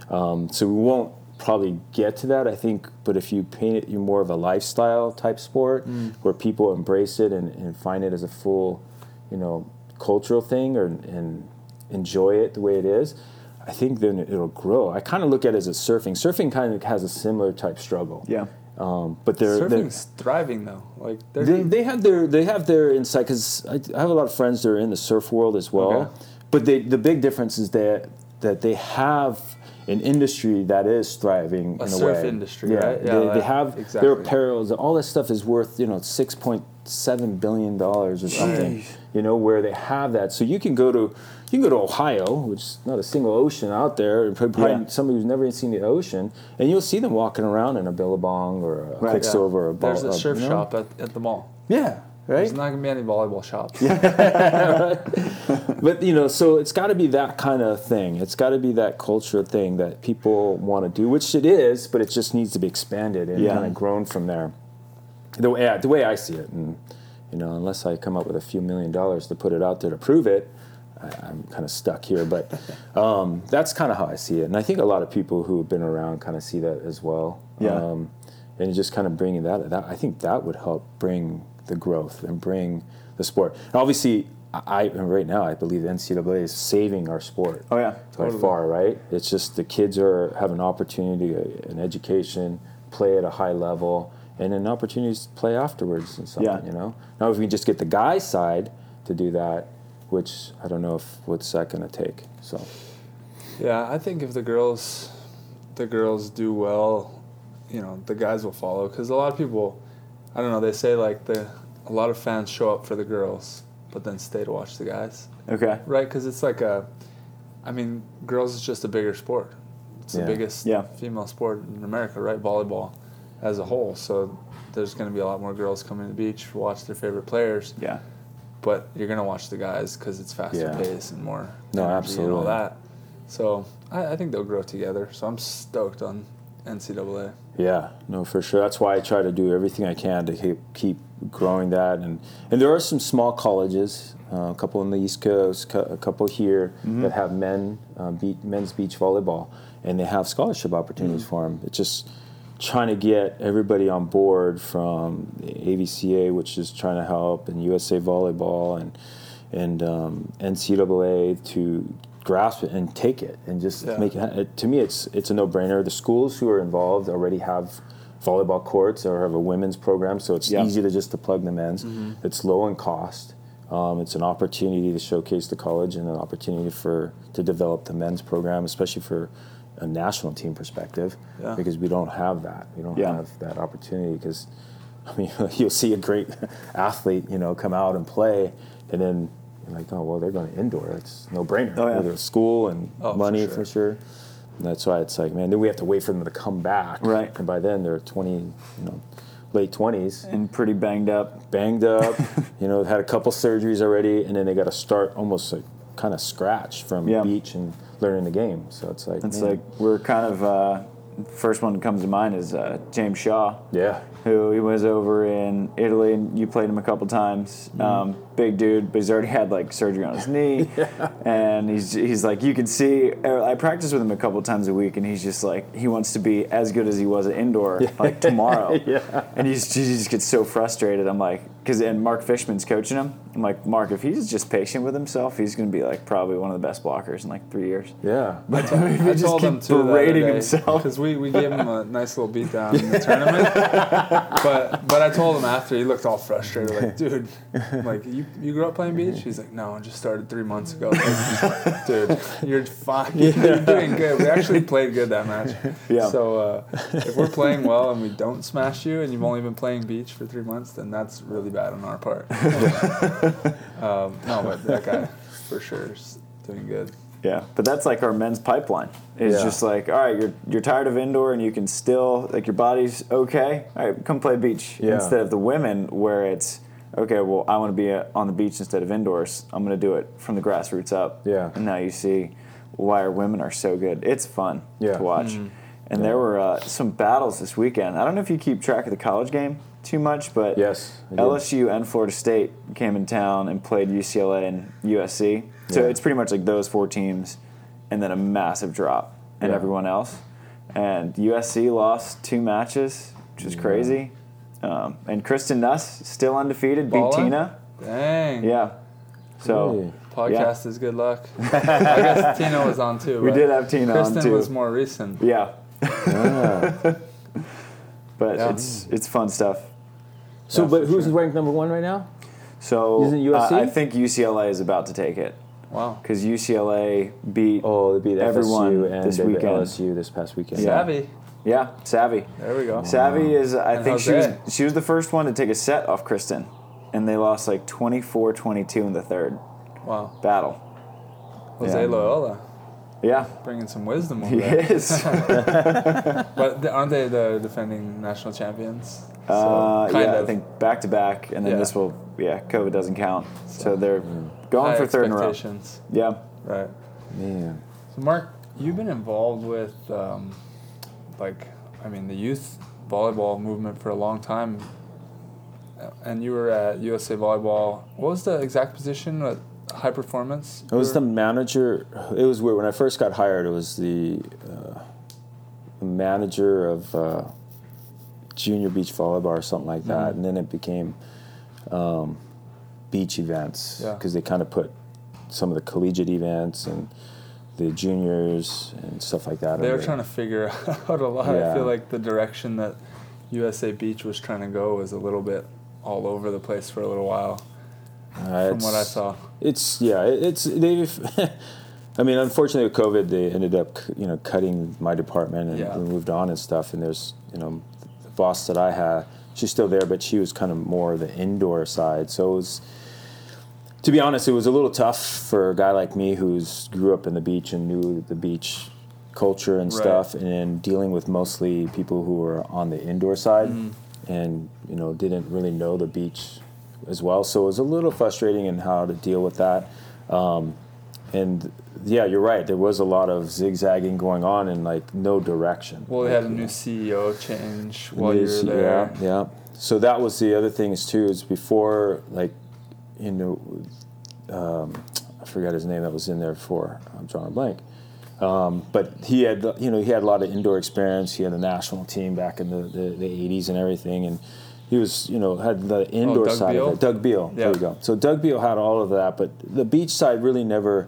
Um, so we won't probably get to that, I think. But if you paint it, you more of a lifestyle type sport where people embrace it and, and find it as a full, you know, cultural thing or and enjoy it the way it is. I think then it'll grow. I kind of look at it as a surfing. Surfing kind of has a similar type struggle. Yeah. Um, but they're, they're Surfing's thriving though. Like they're they, they have their they have their insight because I, I have a lot of friends that are in the surf world as well. Okay. But they, the big difference is that that they have an industry that is thriving A in a surf way. industry, yeah, right? Yeah, they, they have exactly. their apparels. All that stuff is worth you know six point seven billion dollars or something. You know where they have that, so you can go to you can go to Ohio, which is not a single ocean out there, and probably Yeah. somebody who's never even seen the ocean, and you'll see them walking around in a Billabong or a Right. Yeah. Quiksilver or a There's a surf you know? shop at, at the mall. Yeah, right. There's not gonna be any volleyball shops. But you know, so it's got to be that kind of thing. It's got to be that culture thing that people want to do, which it is, but it just needs to be expanded and Yeah. kind of grown from there. The way the way I see it, and you know, unless I come up with a few million dollars to put it out there to prove it, I, I'm kind of stuck here. But um, that's kind of how I see it, and I think a lot of people who have been around kind of see that as well. Yeah. Um, and just kind of bringing that, that, I think that would help bring the growth and bring the sport. And obviously, I right now I believe the NCAA is saving our sport Oh yeah. by Totally. far. Right? It's just the kids are have an opportunity, uh, an education, play at a high level, and an opportunity to play afterwards and something. Yeah. You know. Now, if we just get the guy side to do that, which I don't know if what's that to take. So Yeah, I think if the girls, the girls do well, you know, the guys will follow. Because a lot of people, I don't know, they say like the a lot of fans show up for the girls, but then stay to watch the guys, Okay. right? Because it's like a, I mean, girls is just a bigger sport. It's Yeah. the biggest Yeah. female sport in America, right? Volleyball, as a whole. So there's going to be a lot more girls coming to the beach to watch their favorite players. Yeah. But you're gonna watch the guys because it's faster Yeah. pace and more No, and all that. So I, I think they'll grow together. So I'm stoked on NCAA. Yeah, no, for sure. That's why I try to do everything I can to keep keep growing that, and and there are some small colleges, uh, a couple on the East Coast, a couple here that have men uh, beat, men's beach volleyball, and they have scholarship opportunities for them. It's just trying to get everybody on board from AVCA, which is trying to help, and USA Volleyball, and and um, NCAA to grasp it and take it and just Yeah. make it. To me, it's it's a no brainer. The schools who are involved already have volleyball courts or have a women's program, so it's easy to just to plug the men's. It's low in cost. Um, it's an opportunity to showcase the college and an opportunity for to develop the men's program, especially for a national team perspective, Yeah. because we don't have that. We don't Yeah. have that opportunity because. I mean, you'll see a great athlete, you know, come out and play, and then you're like, oh well, they're going to indoor. It's no brainer. Oh, yeah. It's school and Oh, for money sure. for sure. That's why it's like, man, then we have to wait for them to come back. Right. And by then they're 20, you know, late 20s, And pretty banged up. banged up, you know, had a couple surgeries already, and then they got to start almost like kind of scratch from Yeah. beach and learning the game. So it's like, It's man, like we're kind of uh, first one that comes to mind is uh, James Shaw. yeah, who he was over in Italy, and you played him a couple times. Mm-hmm. Um, big dude, but he's already had like surgery on his knee, yeah. and he's he's like you can see. uh, I practice with him a couple times a week, and he's just like he wants to be as good as he was at indoor like tomorrow. Yeah. and he's, he just gets so frustrated. I'm like, because and Mark Fishman's coaching him. I'm like, Mark, if he's just patient with himself, he's going to be like probably one of the best blockers in like three years. yeah. But if he I just told him keeps too berating himself. because we, we gave him a nice little beat down in the tournament. but but I told him after he looked all frustrated, like, dude, I'm like you you grew up playing beach? He's like, no, I just started three months ago. Like, dude, you're fine. You're doing good. We actually played good that match. Yeah. So uh, if we're playing well and we don't smash you, and you've only been playing beach for three months, then that's really bad on our part. um, no, but that guy for sure is doing good. Yeah, but that's like our men's pipeline. It's Yeah. just like, all right, you're you're tired of indoor and you can still like your body's okay. All right, come play beach Yeah. instead of the women where it's okay. Well, I want to be on the beach instead of indoors. I'm going to do it from the grassroots up. Yeah. and now you see why our women are so good. It's fun Yeah. to watch. and there were uh, some battles this weekend. I don't know if you keep track of the college game too much, but Yes, LSU and Florida State came in town and played UCLA and USC. So Yeah. it's pretty much like those four teams, and then a massive drop and Yeah. everyone else. And USC lost two matches, which is crazy. Um, and Kristen Nuss still undefeated, beat Tina. Dang. Yeah. So Really? Podcast is good luck. I guess Tina was on too. we did have Tina Kristen on too. was more recent. yeah, Ah. but Yeah. it's it's fun stuff. So, Yeah, but who's sure. ranked number one right now? So Isn't uh, USC? I think UCLA is about to take it Wow. because UCLA beat Oh, they beat Everyone FSU and this they beat weekend. LSU this past weekend. Yeah. Savvy. yeah Savvy. There we go. Savvy is I And think she was she was the first one to take a set off Kristen, and they lost like 24-22 in the third Wow. battle. Jose Yeah. Loiola Yeah, bringing some wisdom over he there. is. But th- aren't they the defending national champions? uh, kind yeah, of. I think back to back, and then Yeah. this will yeah COVID doesn't count, so they're going High for third in a row. Yeah. Right. Man. So Mark, you've been involved with, um, like, I mean, the youth volleyball movement for a long time, Uh, and you were at USA Volleyball. What was the exact position? High performance. It was the manager. It was weird. When I first got hired, it was the uh, manager of uh, junior beach volleyball or something like that. Mhm. And then it became um, beach events Yeah. because they kind of put some of the collegiate events and the juniors and stuff like that. They were trying to figure out a lot. I feel like the direction that USA Beach was trying to go was a little bit all over the place for a little while, Uh, from what I saw. It's yeah, it's they've. I mean, unfortunately, with COVID, they ended up you know cutting my department and Yeah. we moved on and stuff. And there's you know the boss that I had, she's still there, but she was kind of more the indoor side. So it was. To be honest, it was a little tough for a guy like me who's grew up in the beach and knew the beach culture and Right. stuff, and dealing with mostly people who were on the indoor side, and you know didn't really know the beach as well. So it was a little frustrating in how to deal with that. Um, and yeah, you're right. There was a lot of zigzagging going on and like no direction. Well, we Like, had a new CEO change while you were there. Yeah, yeah. So that was the other thing is too is before like, you know, um, I forgot his name that was in there for I'm drawing a blank. Um, but he had, you know, he had a lot of indoor experience. He had a national team back in the, the, the 80s and everything, and he was, you know, had the indoor Oh, Doug side Beal? of it. Doug Beal. There Yeah. you go. So Doug Beal had all of that, but the beach side really never,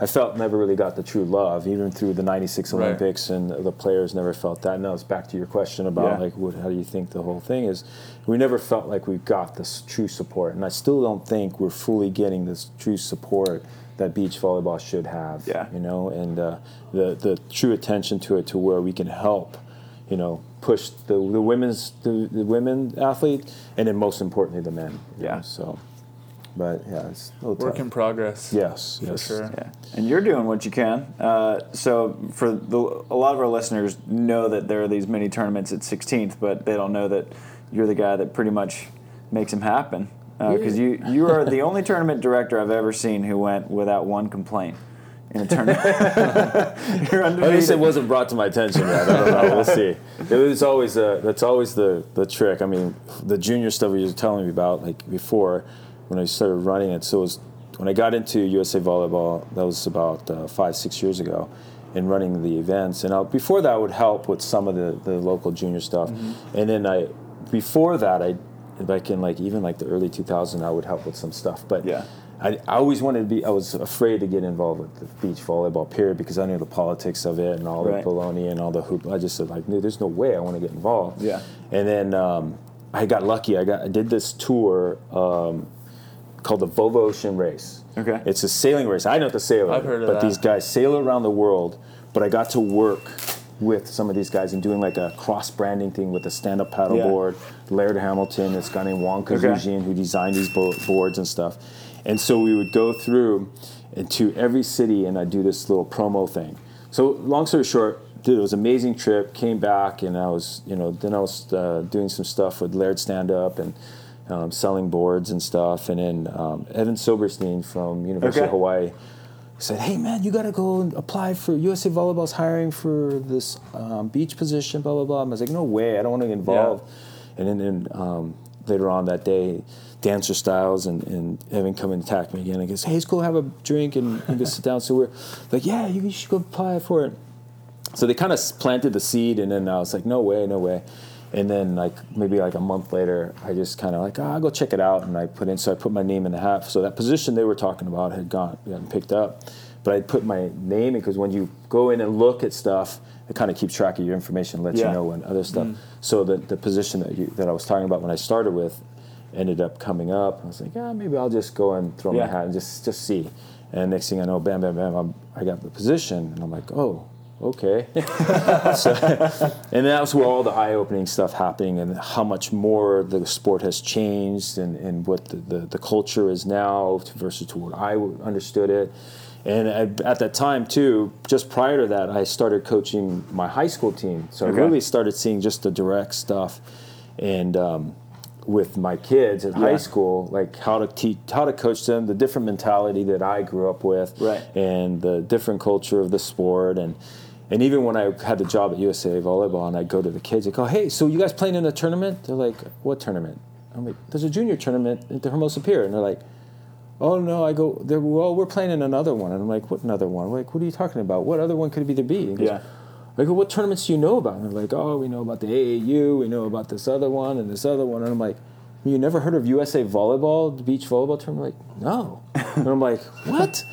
I felt never really got the true love, even through the '96 Right. Olympics, and the players never felt that. Now it's back to your question about Yeah. like, what, how do you think the whole thing is? We never felt like we got this true support, and I still don't think we're fully getting this true support that beach volleyball should have. Yeah. you know, and uh, the the true attention to it to where we can help, you know, push the the women's the, the women athlete, and then most importantly the men. Yeah. know, so, but yeah, it's a little Work tough. in progress. Yes, for yes. sure. Yeah, and you're doing what you can. Uh, so for the, a lot of our listeners know that there are these mini tournaments at 16th, but they don't know that you're the guy that pretty much makes them happen. Because you you are the only tournament director I've ever seen who went without one complaint in a tournament. you're At least it wasn't brought to my attention yet. I don't know. We'll see. It was always uh, that's always the the trick. I mean, the junior stuff you were telling me about, like before, when I started running it. So it was when I got into USA Volleyball. That was about uh, five six years ago, and running the events. And I, before that, I would help with some of the the local junior stuff. And then I before that, I like in like even like the early 2000s, I would help with some stuff. But Yeah. I, I always wanted to be. I was afraid to get involved with the beach volleyball period because I knew the politics of it and all Right. the baloney and all the hoop. I just said like, no, there's no way I want to get involved. Yeah. And then um, I got lucky. I got I did this tour um, called the Volvo Ocean Race. Okay. It's a sailing race. I know the sailor, I've heard of but that. these guys sail around the world. But I got to work with some of these guys and doing like a cross branding thing with a stand up paddleboard. Laird Hamilton, this guy named Juan Okay. Who designed these bo- boards and stuff. And so we would go through into every city and I'd do this little promo thing. So long story short, dude, it was an amazing trip. Came back and I was, you know, then I was uh, doing some stuff with Laird Stand Up and um, selling boards and stuff. And then um, Evan Soberstein from University Okay. of Hawaii said, "Hey man, you got to go and apply for USA Volleyball's hiring for this um, beach position." Blah blah blah. And I was like, "No way, I don't want to get involved." And then, um, later on that day, Dancer Styles and, and Evan come and attack me again. I goes, "Hey, let's go have a drink and, and just sit down." So we're like, "Yeah, you should go apply for it." So they kind of planted the seed, and then I was like, "No way, no way." And then like maybe like a month later, I just kind of like, oh, I'll go check it out, and I put in. So I put my name in the hat. So that position they were talking about had gone gotten picked up, but I put my name in because when you go in and look at stuff, it kind of keeps track of your information, lets Yeah. you know when other stuff. Mm. So the the position that you that I was talking about when I started with ended up coming up. I was like, yeah, maybe I'll just go and throw Yeah. my hat and just just see. And next thing I know, bam, bam, bam, I'm, I got the position, and I'm like, oh, okay. so, and that was where all the eye-opening stuff happening, and how much more the sport has changed, and, and what the, the, the culture is now versus to what I understood it. And at, at that time too, just prior to that, I started coaching my high school team. So Okay. I really started seeing just the direct stuff, and um, with my kids at Yeah. high school, like how to teach, how to coach them, the different mentality that I grew up with, Right. and the different culture of the sport, and and even when I had the job at USA Volleyball, and I'd go to the kids, I go, oh, "Hey, so you guys playing in a tournament?" They're like, "What tournament?" I'm like, "There's a junior tournament at the Hermosa Pier," and they're like. Oh no! I go. They're, well, we're playing in another one, and I'm like, "What another one?" I'm like, "What are you talking about? What other one could it be? be?" Goes, Yeah. I go, what tournaments do you know about? And they're like, oh, we know about the AAU, we know about this other one and this other one. And I'm like, you never heard of USA Volleyball, the beach volleyball tournament? I'm like, no. and I'm like, what?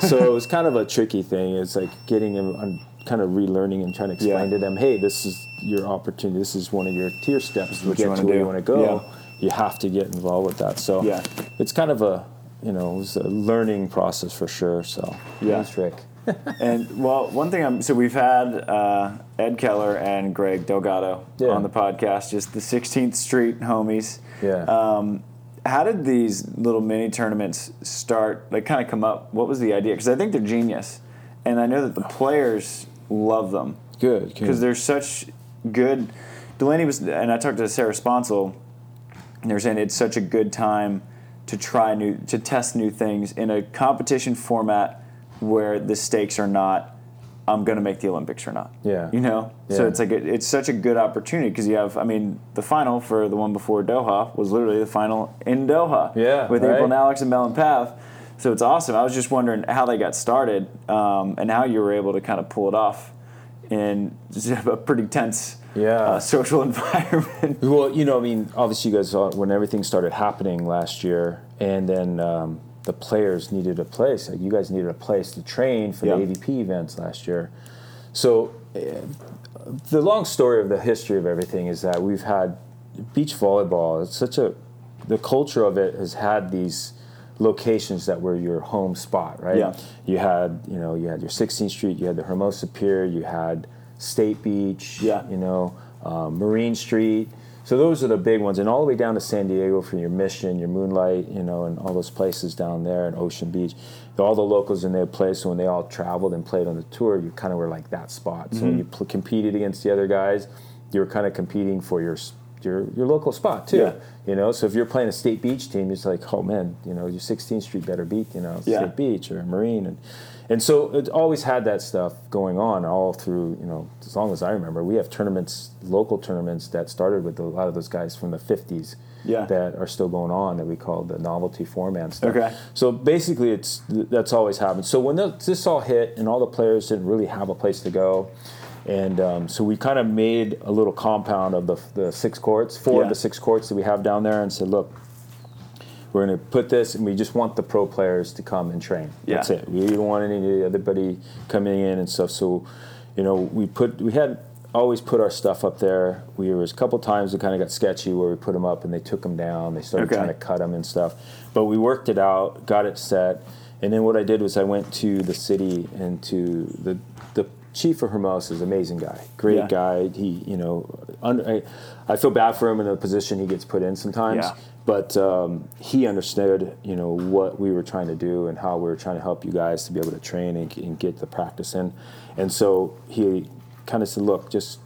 So it was kind of a tricky thing. It's like getting them, on kind of relearning and trying to explain Yeah. to them, hey, this is your opportunity. This is one of your tier steps to what you get wanna where do. you want to go. Yeah. You have to get involved with that. So Yeah. it's kind of a, you know, it was a learning process for sure. So Yeah. thanks, Rick. And well, one thing I'm so we've had uh, Ed Keller and Greg Delgado Yeah. on the podcast, just the 16th Street homies. Yeah. Um, how did these little mini tournaments start? Like, kind of come up? What was the idea? Because I think they're genius, and I know that the players love them good. because they're such good. Delaney was, and I talked to Sarah Sponcil, and they were saying it's such a good time to try new, to test new things in a competition format where the stakes are not, I'm going to make the Olympics or not. Yeah. You know, so it's like it, it's such a good opportunity because you have, I mean, the final for the one before Doha was literally the final in Doha. Yeah, With right. April and Alex and Mel and Path. So it's awesome. I was just wondering how they got started um, and how you were able to kind of pull it off in just a pretty tense Yeah. uh, social environment. Well, you know, I mean, obviously, you guys saw when everything started happening last year, and then um, the players needed a place. Like you guys needed a place to train for Yeah. the AVP events last year. So, eh, the long story of the history of everything is that we've had beach volleyball. It's such a the culture of it has had these locations that were your home spot, right? Yeah. You had, you know, you had your 16th Street, you had the Hermosa Pier, you had State Beach, Yeah. you know, um, Marine Street. So those are the big ones, and all the way down to San Diego for your Mission, your Moonlight, you know, and all those places down there, and Ocean Beach. All the locals in their place, so when they all traveled and played on the tour, you kind of were like that spot. So when mm-hmm. you pl- competed against the other guys, you were kind of competing for your your your local spot too. Yeah. You know, so if you're playing a State Beach team, it's like, oh man, you know, your 16th Street better beat, you know, Yeah. State Beach or Marine, and and so it always had that stuff going on all through, you know, as long as I remember. We have tournaments, local tournaments that started with a lot of those guys from the 50s. Yeah. That are still going on that we call the novelty four man stuff. Okay. So basically, it's that's always happened. So when the, this all hit and all the players didn't really have a place to go, and um, so we kind of made a little compound of the, the six courts, four Yeah. of the six courts that we have down there, and said, look, we're going to put this, and we just want the pro players to come and train. Yeah. That's it. We don't want any everybody coming in and stuff. So, you know, we put we had always put our stuff up there. We there was a couple times it kind of got sketchy where we put them up and they took them down. They started Okay. trying to cut them and stuff, but we worked it out, got it set, and then what I did was I went to the city and to the the chief of Hermosa is an amazing guy, great Yeah. guy. He, you know, un, I, I feel bad for him in the position he gets put in sometimes Yeah. but um, he understood, you know, what we were trying to do and how we were trying to help you guys to be able to train and, and get the practice in. And so he kind of said, "Look, just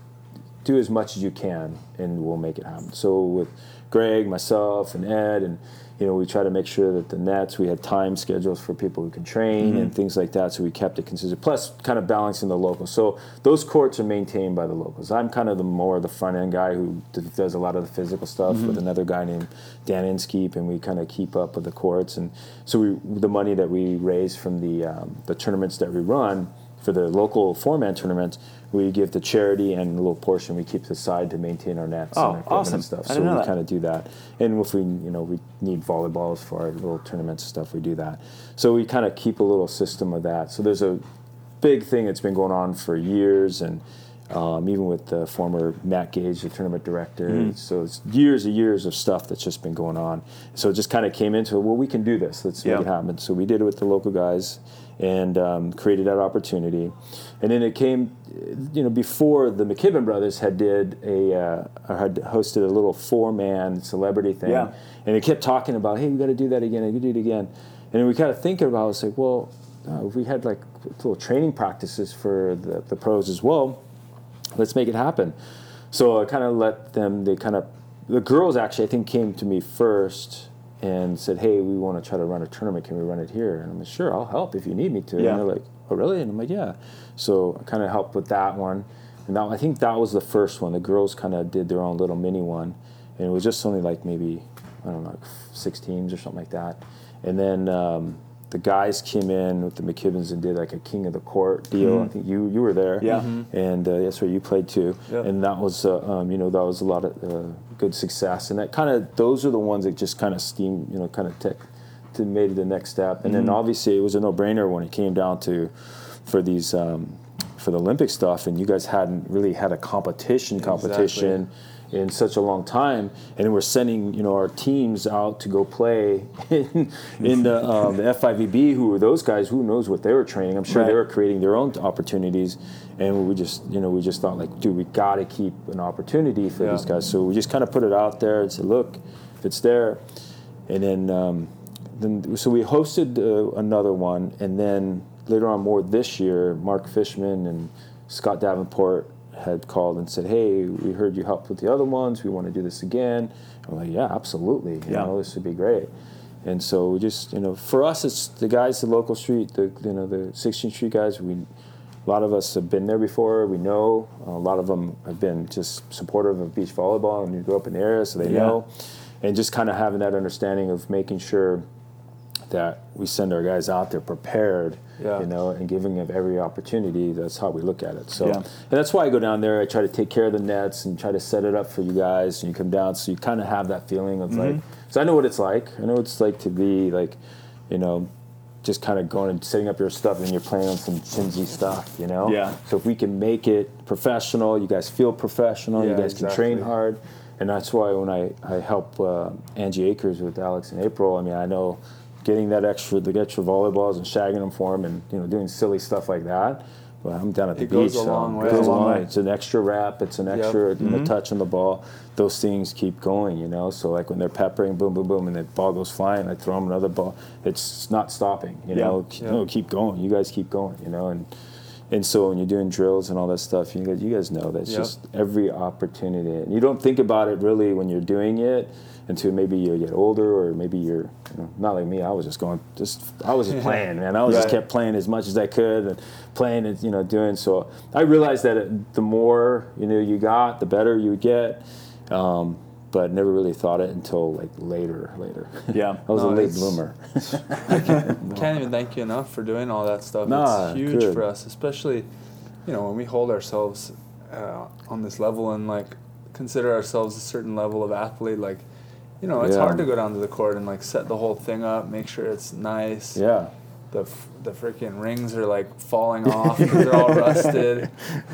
do as much as you can, and we'll make it happen. So with Greg, myself, and Ed, and you know, we try to make sure that the nets we had time schedules for people who can train and things like that. So we kept it consistent. Plus, kind of balancing the locals. So those courts are maintained by the locals. I'm kind of the more the front end guy who does a lot of the physical stuff with another guy named Dan Inskeep, and we kind of keep up with the courts. And so we the money that we raise from the um, the tournaments that we run for the local four man tournaments, we give to charity and a little portion we keep aside to maintain our nets Oh, and our equipment awesome. and stuff. So we kind of do that. And if we, you know, we need volleyballs for our little tournaments and stuff, we do that. So we kind of keep a little system of that. So there's a big thing that's been going on for years, and um, even with the former Matt Gage, the tournament director. Mm-hmm. So it's years and years of stuff that's just been going on. So it just kind of came into, well, we can do this. Let's Yeah. make it happen. So we did it with the local guys and um, created that opportunity. And then it came, you know, before the McKibbin brothers had did a uh, or had hosted a little four man celebrity thing, Yeah. and they kept talking about, hey, we got to do that again, we got to do it again, and then we kind of thinking about, it, it's like, well, uh, we had like little training practices for the, the pros as well. Let's make it happen. So I kind of let them. They kind of the girls actually I think came to me first and said, "Hey, we want to try to run a tournament. Can we run it here?" And I'm like, "Sure, I'll help if you need me to." Yeah. And they're like, "Oh, really?" And I'm like, "Yeah." So I kind of helped with that one. And that, I think that was the first one. The girls kind of did their own little mini one, and it was just only like maybe I don't know, like six teams or something like that. And then um, the guys came in with the McKibbins and did like a King of the Court deal. I think you you were there, Yeah. and uh, that's where you played too. Yeah. And that was uh, um, you know that was a lot of uh, good success. And that kind of those are the ones that just kind of steam you know kind of took to made the next step. And then obviously it was a no brainer when it came down to for these. Um, for the Olympic stuff, and you guys hadn't really had a competition competition in such a long time, and we're sending you know our teams out to go play in, in the, um, the FIVB. Who were those guys? Who knows what they were training? I'm sure they were creating their own opportunities, and we just you know we just thought like, dude, we got to keep an opportunity for Yeah. these guys. So we just kind of put it out there and said, look, if it's there, and then um, then so we hosted uh, another one, and then later on, more this year, Mark Fishman and Scott Davenport had called and said, "Hey, we heard you helped with the other ones. We want to do this again." I'm like, "Yeah, absolutely. You Yeah. know, this would be great." And so we just, you know, for us, it's the guys, the local street, the you know, the 16th Street guys. We, a lot of us have been there before. We know a lot of them have been just supportive of beach volleyball and you grew up in the area, so they Yeah. know. And just kind of having that understanding of making sure that we send our guys out there prepared, Yeah. you know, and giving them every opportunity. That's how we look at it. So, Yeah. and that's why I go down there. I try to take care of the nets and try to set it up for you guys. And you come down, so you kind of have that feeling of like, so I know what it's like. I know what it's like to be like, you know, just kind of going and setting up your stuff and you're playing on some chinsy stuff, you know. Yeah. So if we can make it professional, you guys feel professional. yeah, you guys can train hard. And that's why when I, I help uh, Angie Akers with Alex and April, I mean, I know getting that extra, the extra volleyballs and shagging them for them and, you know, doing silly stuff like that. Well, I'm down at the It goes beach. a so long it way. goes a Goes a long way. way. It's an extra rep. It's an Yep. extra you know, Mhm. touch on the ball. Those things keep going, you know. So like when they're peppering, boom, boom, boom, and the ball goes flying, I throw them another ball. It's not stopping, you know. No, keep going. You guys keep going, you know. And and so when you're doing drills and all that stuff, you guys, you guys know that's Yep. just every opportunity. And you don't think about it really when you're doing it until maybe you get older or maybe you're not like me. I was just going, just I was just playing, man. I was just kept playing as much as I could and playing and you know doing. So I realized that it, the more you know you got, the better you would get. Um, but never really thought it until like later, later. Yeah. I was No, a late bloomer. Can't even thank you enough for doing all that stuff. Nah, it's huge good. for us, especially, you know, when we hold ourselves uh, on this level and like consider ourselves a certain level of athlete. Like, you know, it's Yeah. hard to go down to the court and like set the whole thing up, make sure it's nice. yeah. The f- the freaking rings are like falling off because they're all rusted.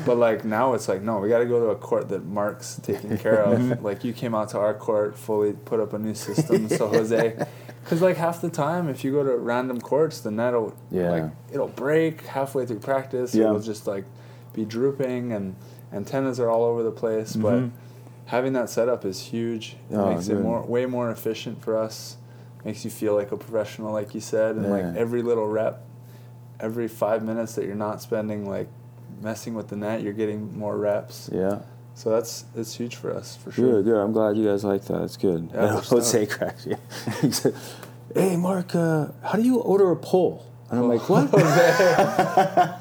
But like now it's like no, we got to go to a court that Mark's taking care of. like you came out to our court, fully put up a new system. So Jose, because like half the time, if you go to random courts, the net will Yeah. like it'll break halfway through practice. Yeah. It'll just like be drooping and antennas are all over the place. Mhm. But having that setup is huge. It Oh, makes it more way more efficient for us. Makes you feel like a professional, like you said, and like every little rep, every five minutes that you're not spending like messing with the net, you're getting more reps. Yeah. So that's it's huge for us for sure. Good, good. I'm glad you guys like that. It's good. Yeah, Jose cracks. Yeah. he said, "Hey, Mark, uh, how do you order a pole?" And I'm like, "What? what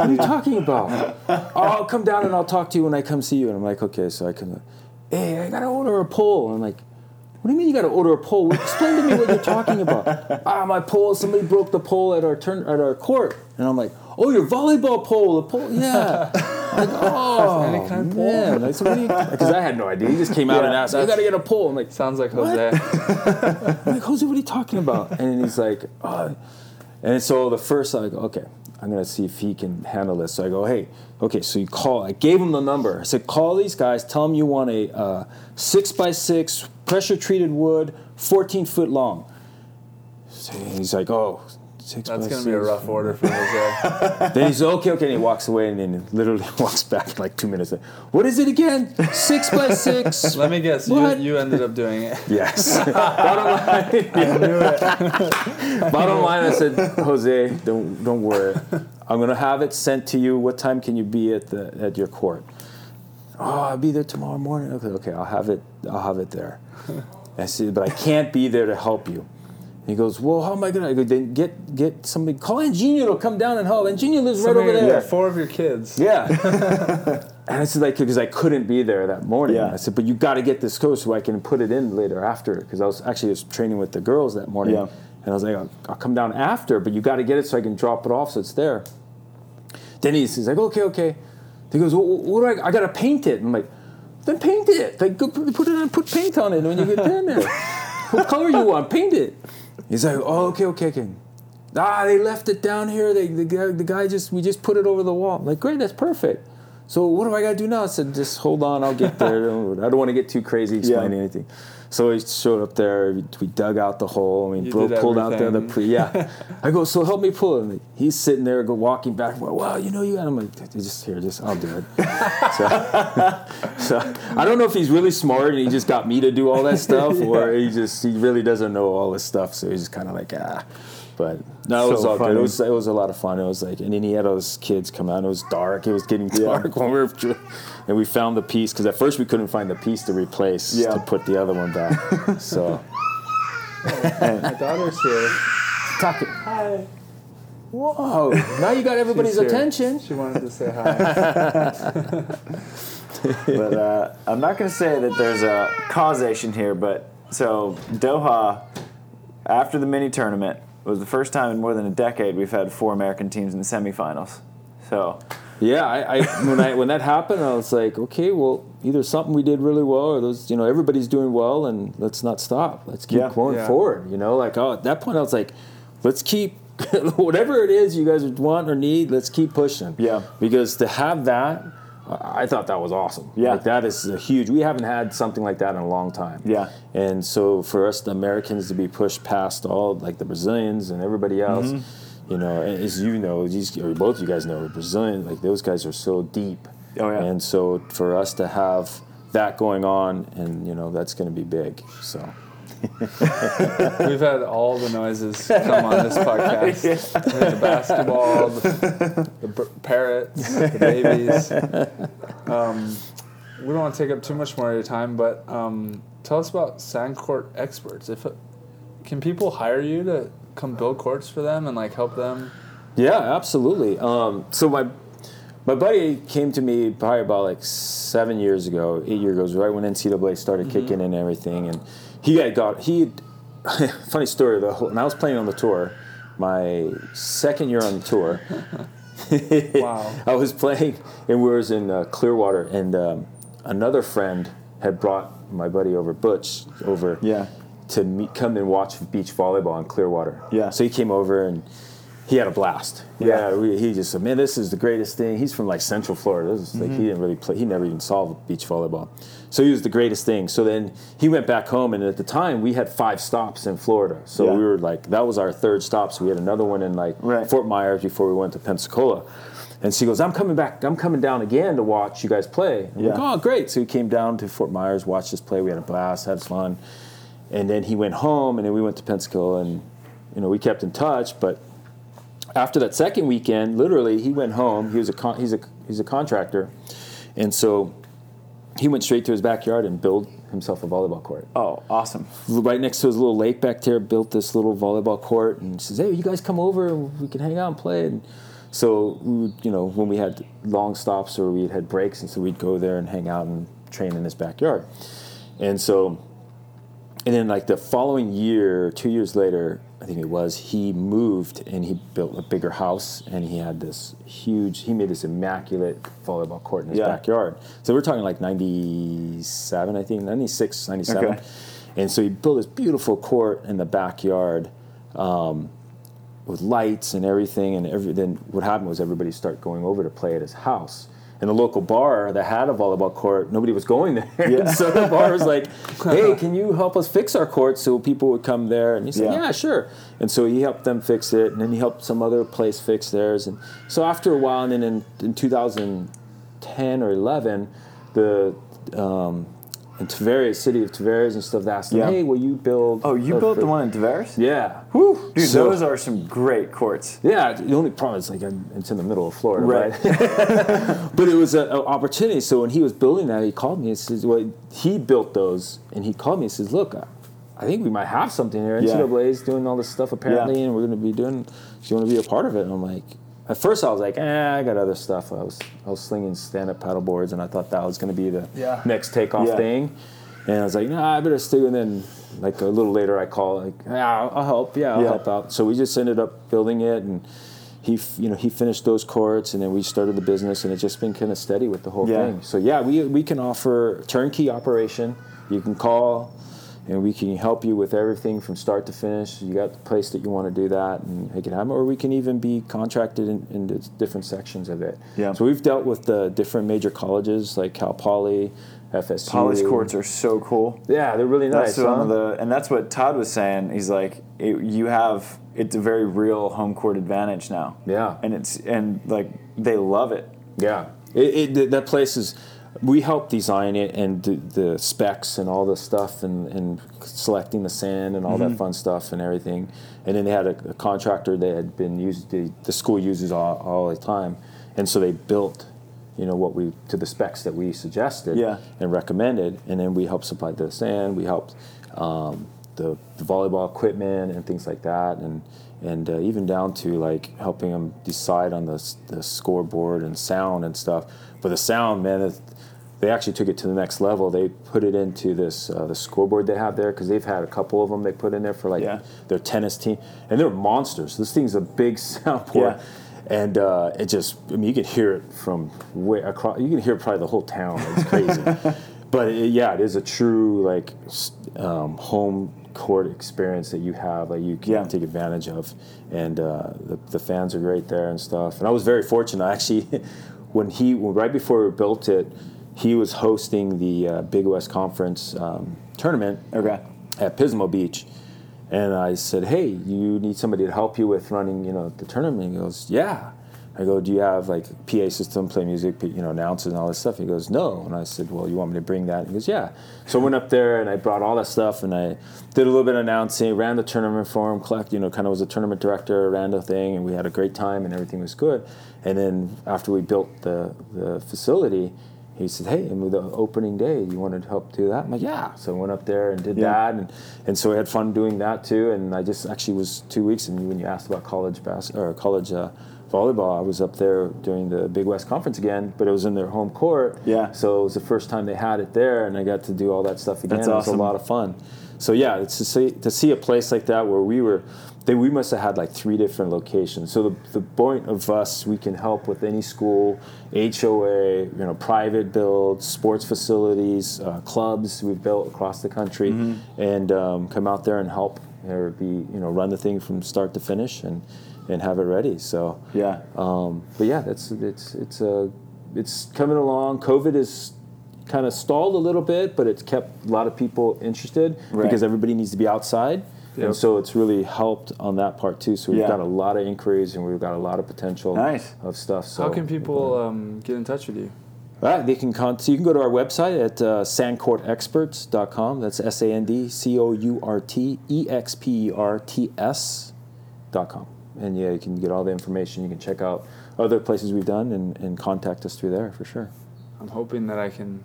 are you talking about?" oh, I'll come down and I'll talk to you when I come see you. And I'm like, "Okay." So I come. Hey, I gotta order a pole. And I'm like. What do you mean you got to order a pole? Explain to me what you're talking about. ah, my pole. Somebody broke the pole at our turn at our court, and I'm like, oh, your volleyball pole. The pole, yeah. like, oh, Any kind of man. Like, Because I had no idea. He just came out Yeah, and asked, "I got to get a pole." I'm like, Sounds like What? Jose. I'm like, Jose, what are you talking about? And he's like, oh. and so the first, I go, okay, I'm gonna see if he can handle this. So I go, hey, okay, so you call. I gave him the number. I said, call these guys. Tell them you want a uh, six by six pressure treated wood, 14 foot long. So he's like, oh. Six That's by gonna be a rough order for Jose. Then he's okay, okay, and he walks away, and then literally walks back in like two minutes. What is it again? Six by six. Let me guess. You, you ended up doing it. Yes. Bottom line. I knew it. Bottom line, I said, Jose, don't don't worry. I'm gonna have it sent to you. What time can you be at the at your court? Oh, I'll be there tomorrow morning. Okay, okay, I'll have it. I'll have it there. I said, but I can't be there to help you. He goes, well, how am I gonna? I go, then get get somebody. Call Ingenia to come down and help. Ingenia lives right over Somebody- there. Four of your kids. Yeah. and I said, like, because I couldn't be there that morning. Yeah. I said, but you got to get this coat so I can put it in later after. Because I was actually just training with the girls that morning. Yeah. And I was like, I'll, I'll come down after, but you got to get it so I can drop it off so it's there. Then he's, he's like, okay, okay. He goes, well, what do I, I got to paint it. And I'm like, then paint it. Like, go put put it on, put paint on it when you get down there. what color you want? Paint it. He's like, oh, okay, okay, okay. Ah, they left it down here. They, the guy, the guy just, we just put it over the wall. I'm like, great, that's perfect. So what do I gotta do now? I said, just hold on, I'll get there. I don't want to get too crazy explaining Yeah. anything. So he showed up there. We, we dug out the hole. I mean, bro, pulled out the other pre. Yeah, I go. So help me pull it. He's sitting there, go walking back. Well, wow, you know you. And I'm like, just here, just I'll do it. so, so I don't know if he's really smart and he just got me to do all that stuff, or he just he really doesn't know all this stuff. So he's just kind of like ah. But no, it was So all good. It was it was a lot of fun. It was like, and then he had all his kids come out. And it was dark. It was getting dark when we were, and we found the piece because at first we couldn't find the piece to replace Yeah. to put the other one back. so My daughter's here. talk it. Hi. Whoa! Now you got everybody's attention. She wanted to say hi. but uh, I'm not going to say that there's a causation here. But so Doha, after the mini tournament, was the first time in more than a decade we've had four American teams in the semifinals. So Yeah, I, I when I when that happened, I was like, okay, well, either something we did really well, or those, you know, everybody's doing well, and let's not stop. Let's keep Yeah. going Yeah. forward. You know, like oh, at that point, I was like, let's keep whatever it is you guys want or need. Let's keep pushing. Yeah. because to have that. I thought that was awesome. Yeah. like that is a huge. We haven't had something like that in a long time. Yeah. and so for us, the Americans, to be pushed past all like the Brazilians and everybody else, Mm-hmm. you know, as you know, these or both you guys know, the Brazilian like those guys are so deep. Oh, yeah. And so for us to have that going on, and you know, that's going to be big. So We've had all the noises come on this podcast. We had the basketball, the, the b- parrots, the babies. Um, we don't want to take up too much more of your time, but um, tell us about sand court experts. If can people hire you to come build courts for them and like help them? yeah, absolutely. Um, so my my buddy came to me probably about like seven years ago, eight years ago, right when NCAA started kicking in and everything, and he had got he. Had, funny story. though. when I was playing on the tour, my second year on the tour. Wow. I was playing, and we was in uh, Clearwater, and um, another friend had brought my buddy over, Butch, over Yeah. to meet, come and watch beach volleyball in Clearwater. Yeah. So he came over and he had a blast. Yeah. Yeah. we, he just said, "Man, this is the greatest thing." He's from like Central Florida. This is like he didn't really play. He never even saw beach volleyball. So he was the greatest thing. So then he went back home, and at the time we had five stops in Florida. So Yeah. we were like, that was our third stop. So we had another one in like Right. Fort Myers before we went to Pensacola. And she goes, I'm coming back. I'm coming down again to watch you guys play. I'm like, oh, great. So he came down to Fort Myers, watched us play. We had a blast, had fun. And then he went home, and then we went to Pensacola, and you know we kept in touch. But after that second weekend, literally, he went home. He was a con- he's a he's a contractor, and so he went straight to his backyard and built himself a volleyball court. Oh, awesome. Right next to his little lake back there, built this little volleyball court and says, "Hey, you guys come over and we can hang out and play." And so, we would, you know, when we had long stops or we had breaks, and so we'd go there and hang out and train in his backyard. And so, and then like the following year, two years later, I think it was, he moved and he built a bigger house and he had this huge, he made this immaculate volleyball court in his Yeah. backyard. So we're talking like 97, I think, 96, 97. Okay. And so he built this beautiful court in the backyard um, with lights and everything. And every, then what happened was everybody started going over to play at his house. And the local bar that had a volleyball court, nobody was going there. Yeah. so the bar was like, "Hey, can you help us fix our court?" So people would come there, and he said, Yeah. "Yeah, sure." And so he helped them fix it, and then he helped some other place fix theirs. And so after a while, and then in, in 2010 or 11, the um, in Tavares, city of Tavares and stuff, they asked Yeah. "Hey, will you build?" Oh, you built the one in Tavares? Yeah. Whew. Dude, So- those are some great courts. Yeah, the only problem is like it's in the middle of Florida, Right. right? but it was an opportunity. So when he was building that, he called me and says, "Well, he built those," and he called me and says, "Look, I- I think we might have something here. Yeah. is doing all this stuff apparently, Yeah. and we're going to be doing. Do you want to be a part of it?" And I'm like, at first I was like, "Eh, I got other stuff." I was I was slinging stand-up paddle boards, and I thought that was going to be the Yeah. next takeoff Yeah. thing. And I was like, "Nah, I better stay." And then, like a little later, I call like, "Yeah, I'll, I'll help. Yeah, I'll Yeah. help out." So we just ended up building it, and he, f- you know, he finished those courts, and then we started the business, and it's just been kind of steady with the whole Yeah. thing. So yeah, we we can offer turnkey operation. You can call, and we can help you with everything from start to finish. You got the place that you want to do that, and make it happen, or we can even be contracted in, into different sections of it. Yeah. So we've dealt with the different major colleges like Cal Poly, FSU. Polished courts are so cool. Yeah, they're really nice. That's one huh? of the, and that's what Todd was saying. He's like, it, you have, it's a very real home court advantage now. Yeah. And it's, and like, they love it. Yeah, it, it that place is. We helped design it and the specs and all the stuff and, and selecting the sand and all Mm-hmm. that fun stuff and everything. And then they had a, a contractor that had been used. The, the school uses all, all the time, and so they built, you know, what we to the specs that we suggested Yeah. and recommended. And then we helped supply the sand. We helped um, the, the volleyball equipment and things like that, and and uh, even down to like helping them decide on the the scoreboard and sound and stuff. But the sound, man, they actually took it to the next level. They put it into this uh, the scoreboard they have there because they've had a couple of them they put in there for like Yeah. their tennis team, and they're monsters. This thing's a big soundboard. Yeah. And uh, it just, I mean, you can hear it from way across, you can hear probably the whole town. It's crazy. but it, yeah, it is a true, like, um, home court experience that you have, that you can Yeah. take advantage of. And uh, the, the fans are great there and stuff. And I was very fortunate, I actually, when he, when, right before we built it, he was hosting the uh, Big West Conference um, tournament Okay. at Pismo Beach. And I said, "Hey, you need somebody to help you with running, you know, the tournament." He goes, "Yeah." I go, "Do you have like PA system, play music, you know, announcers and all this stuff?" He goes, "No." And I said, "Well, you want me to bring that?" He goes, "Yeah." So I went up there and I brought all that stuff and I did a little bit of announcing, ran the tournament for him, collect, you know, kind of was a tournament director, ran the thing, and we had a great time and everything was good. And then after we built the the facility, he said, "Hey, and with the opening day, you wanted to help do that?" I'm like, "Yeah." So I went up there and did Yeah. that, and and so I had fun doing that too. And I just actually was two weeks. And when you asked about college bas- or college uh, volleyball, I was up there during the Big West Conference again, but it was in their home court. Yeah. So it was the first time they had it there, and I got to do all that stuff again. That's It was awesome. a lot of fun. So yeah, to see to see a place like that where we were. They, we must have had like three different locations. So the, the point of us, we can help with any school, HOA, you know, private builds, sports facilities, uh, clubs we've built across the country, Mm-hmm. and um, come out there and help or be you know run the thing from start to finish and and have it ready. So Yeah. um, but yeah, that's it's it's a it's coming along. COVID is kind of stalled a little bit, but it's kept a lot of people interested Right. because everybody needs to be outside. Yep. And so it's really helped on that part too. So we've Yeah. got a lot of inquiries and we've got a lot of potential Nice. of stuff. So How can people um, get in touch with you? uh, they can con- so you can go to our website at uh, sandcourtexperts.com. That's S A N D C O U R T E X P E R T S.com. And yeah, you can get all the information. You can check out other places we've done and, and contact us through there for sure. I'm hoping that I can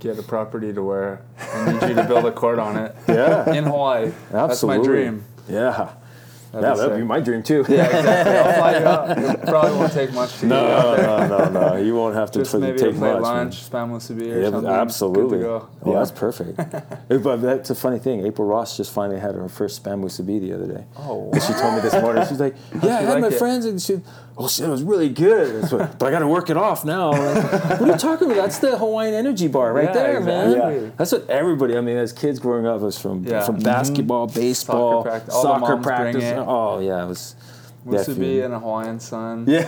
get a property to where I need you to build a court on it Yeah. in Hawaii. Absolutely. That's my dream. Yeah. That'd yeah, be that'd be my dream too. Yeah, exactly. I'll fly you out. It probably won't take much to get you out No, there. no, no, no. You won't have to Just maybe take a plate much. man. lunch, spam musubi or Yeah, something. absolutely. Good to go. Oh, that's perfect. But that's a funny thing. April Ross just finally had her first spam musubi the other day. Oh, And she told me this morning. She's like, "Yeah, I had like my it? friends, and she, oh shit, it was really good. What- but I got to work it off now." Like, what are you talking about? That's the Hawaiian Energy Bar right Yeah, there, man. exactly. That's what everybody. I mean, as kids growing up, was from Yeah. from Mhm. basketball, baseball, Soccer practice. All the soccer moms bring practice. it. Oh yeah, it was. musubi and a Hawaiian sun. Yeah,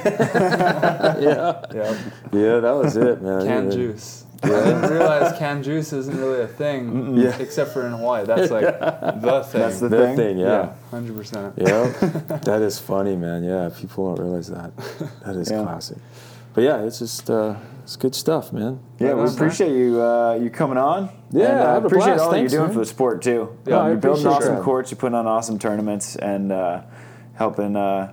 yeah, Yep. yeah. That was it, man. Canned Yeah. juice. I didn't realize canned juice isn't really a thing, Yeah. except for in Hawaii. That's like the thing. That's the The thing. thing, yeah. hundred percent. Yeah, that is funny, man. Yeah, people don't realize that. That is Yeah. classic. But yeah, it's just uh, it's good stuff, man. Yeah, Right we on, appreciate you uh, you coming on. Yeah, and, uh, I a appreciate blast. all Thanks, you're doing man. for the sport too. Yeah, Um, I you're building awesome that. courts, you're putting on awesome tournaments, and uh, helping uh,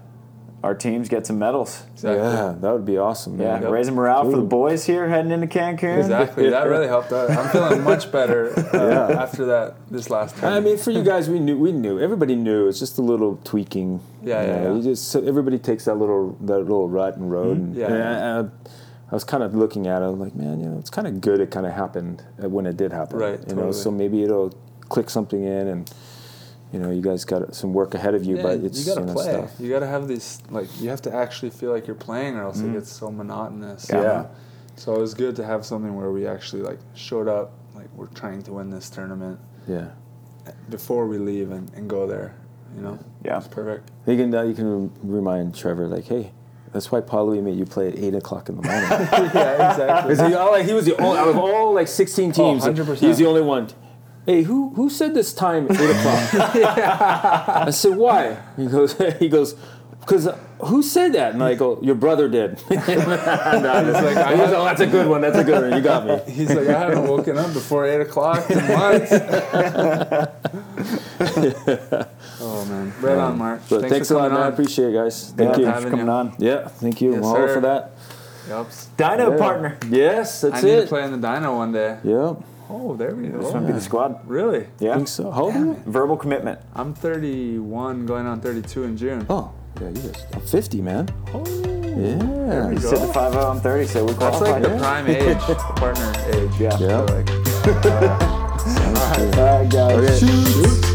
our teams get some medals. Exactly. Yeah, that would be awesome, Yeah, man. Yep. raising morale for the boys here heading into Cancun. Exactly. That really helped out. I'm feeling much better uh, after that this last time. I mean, for you guys, we knew, we knew, everybody knew. It's just a little tweaking. Yeah, you yeah, yeah. You just so everybody takes that little that little rut and road. And, Yeah. and I, I, I was kind of looking at it, like, man, you know, it's kind of good. It kind of happened uh, when it did happen. Right, You know, totally. so maybe it'll click something in, and you know, you guys got some work ahead of you, Yeah, but it's you gotta know, play. stuff. You gotta have these like you have to actually feel like you're playing, or else it gets so monotonous. Mm-hmm. Yeah. So it was good to have something where we actually like showed up, like we're trying to win this tournament Yeah. before we leave and, and go there. You know. Yeah. It's perfect. You can uh, you can remind Trevor like, hey, that's why Paaluhi made you play at eight o'clock in the morning. yeah. exactly. he, all, like, he was the only out of all like sixteen teams. 100%. He's the only one. Hey, who who said this time eight o'clock? I said why? He goes he goes because uh, who said that? And I go, your brother did. no, He's like, I he goes, oh, that's a good one. That's a good one. You got me. He's like, I haven't woken up before eight o'clock in months. oh man, right on, um, Mark. But thanks, a lot, man. I appreciate it, guys. Yeah, Thank you. for coming you. on. Yeah, thank you. Yes, Mahalo sir. for that. Yep. Dino Yeah. partner. Yes, that's I that's need it. to play in the Dino one day. Yeah, Oh, there we go. This go. one be the squad. Really? I Yeah. think so. How old are you? Verbal commitment. I'm 31, going on 32 in June. Oh, yeah, you guys. I'm 50, man. Oh, Yeah. we You go. said the 5 I'm 30, so we're That's qualify. like the prime age, partner age. Yeah. Yeah. So, like, Sounds good. All right, guys. Okay. Shoot. Shoot.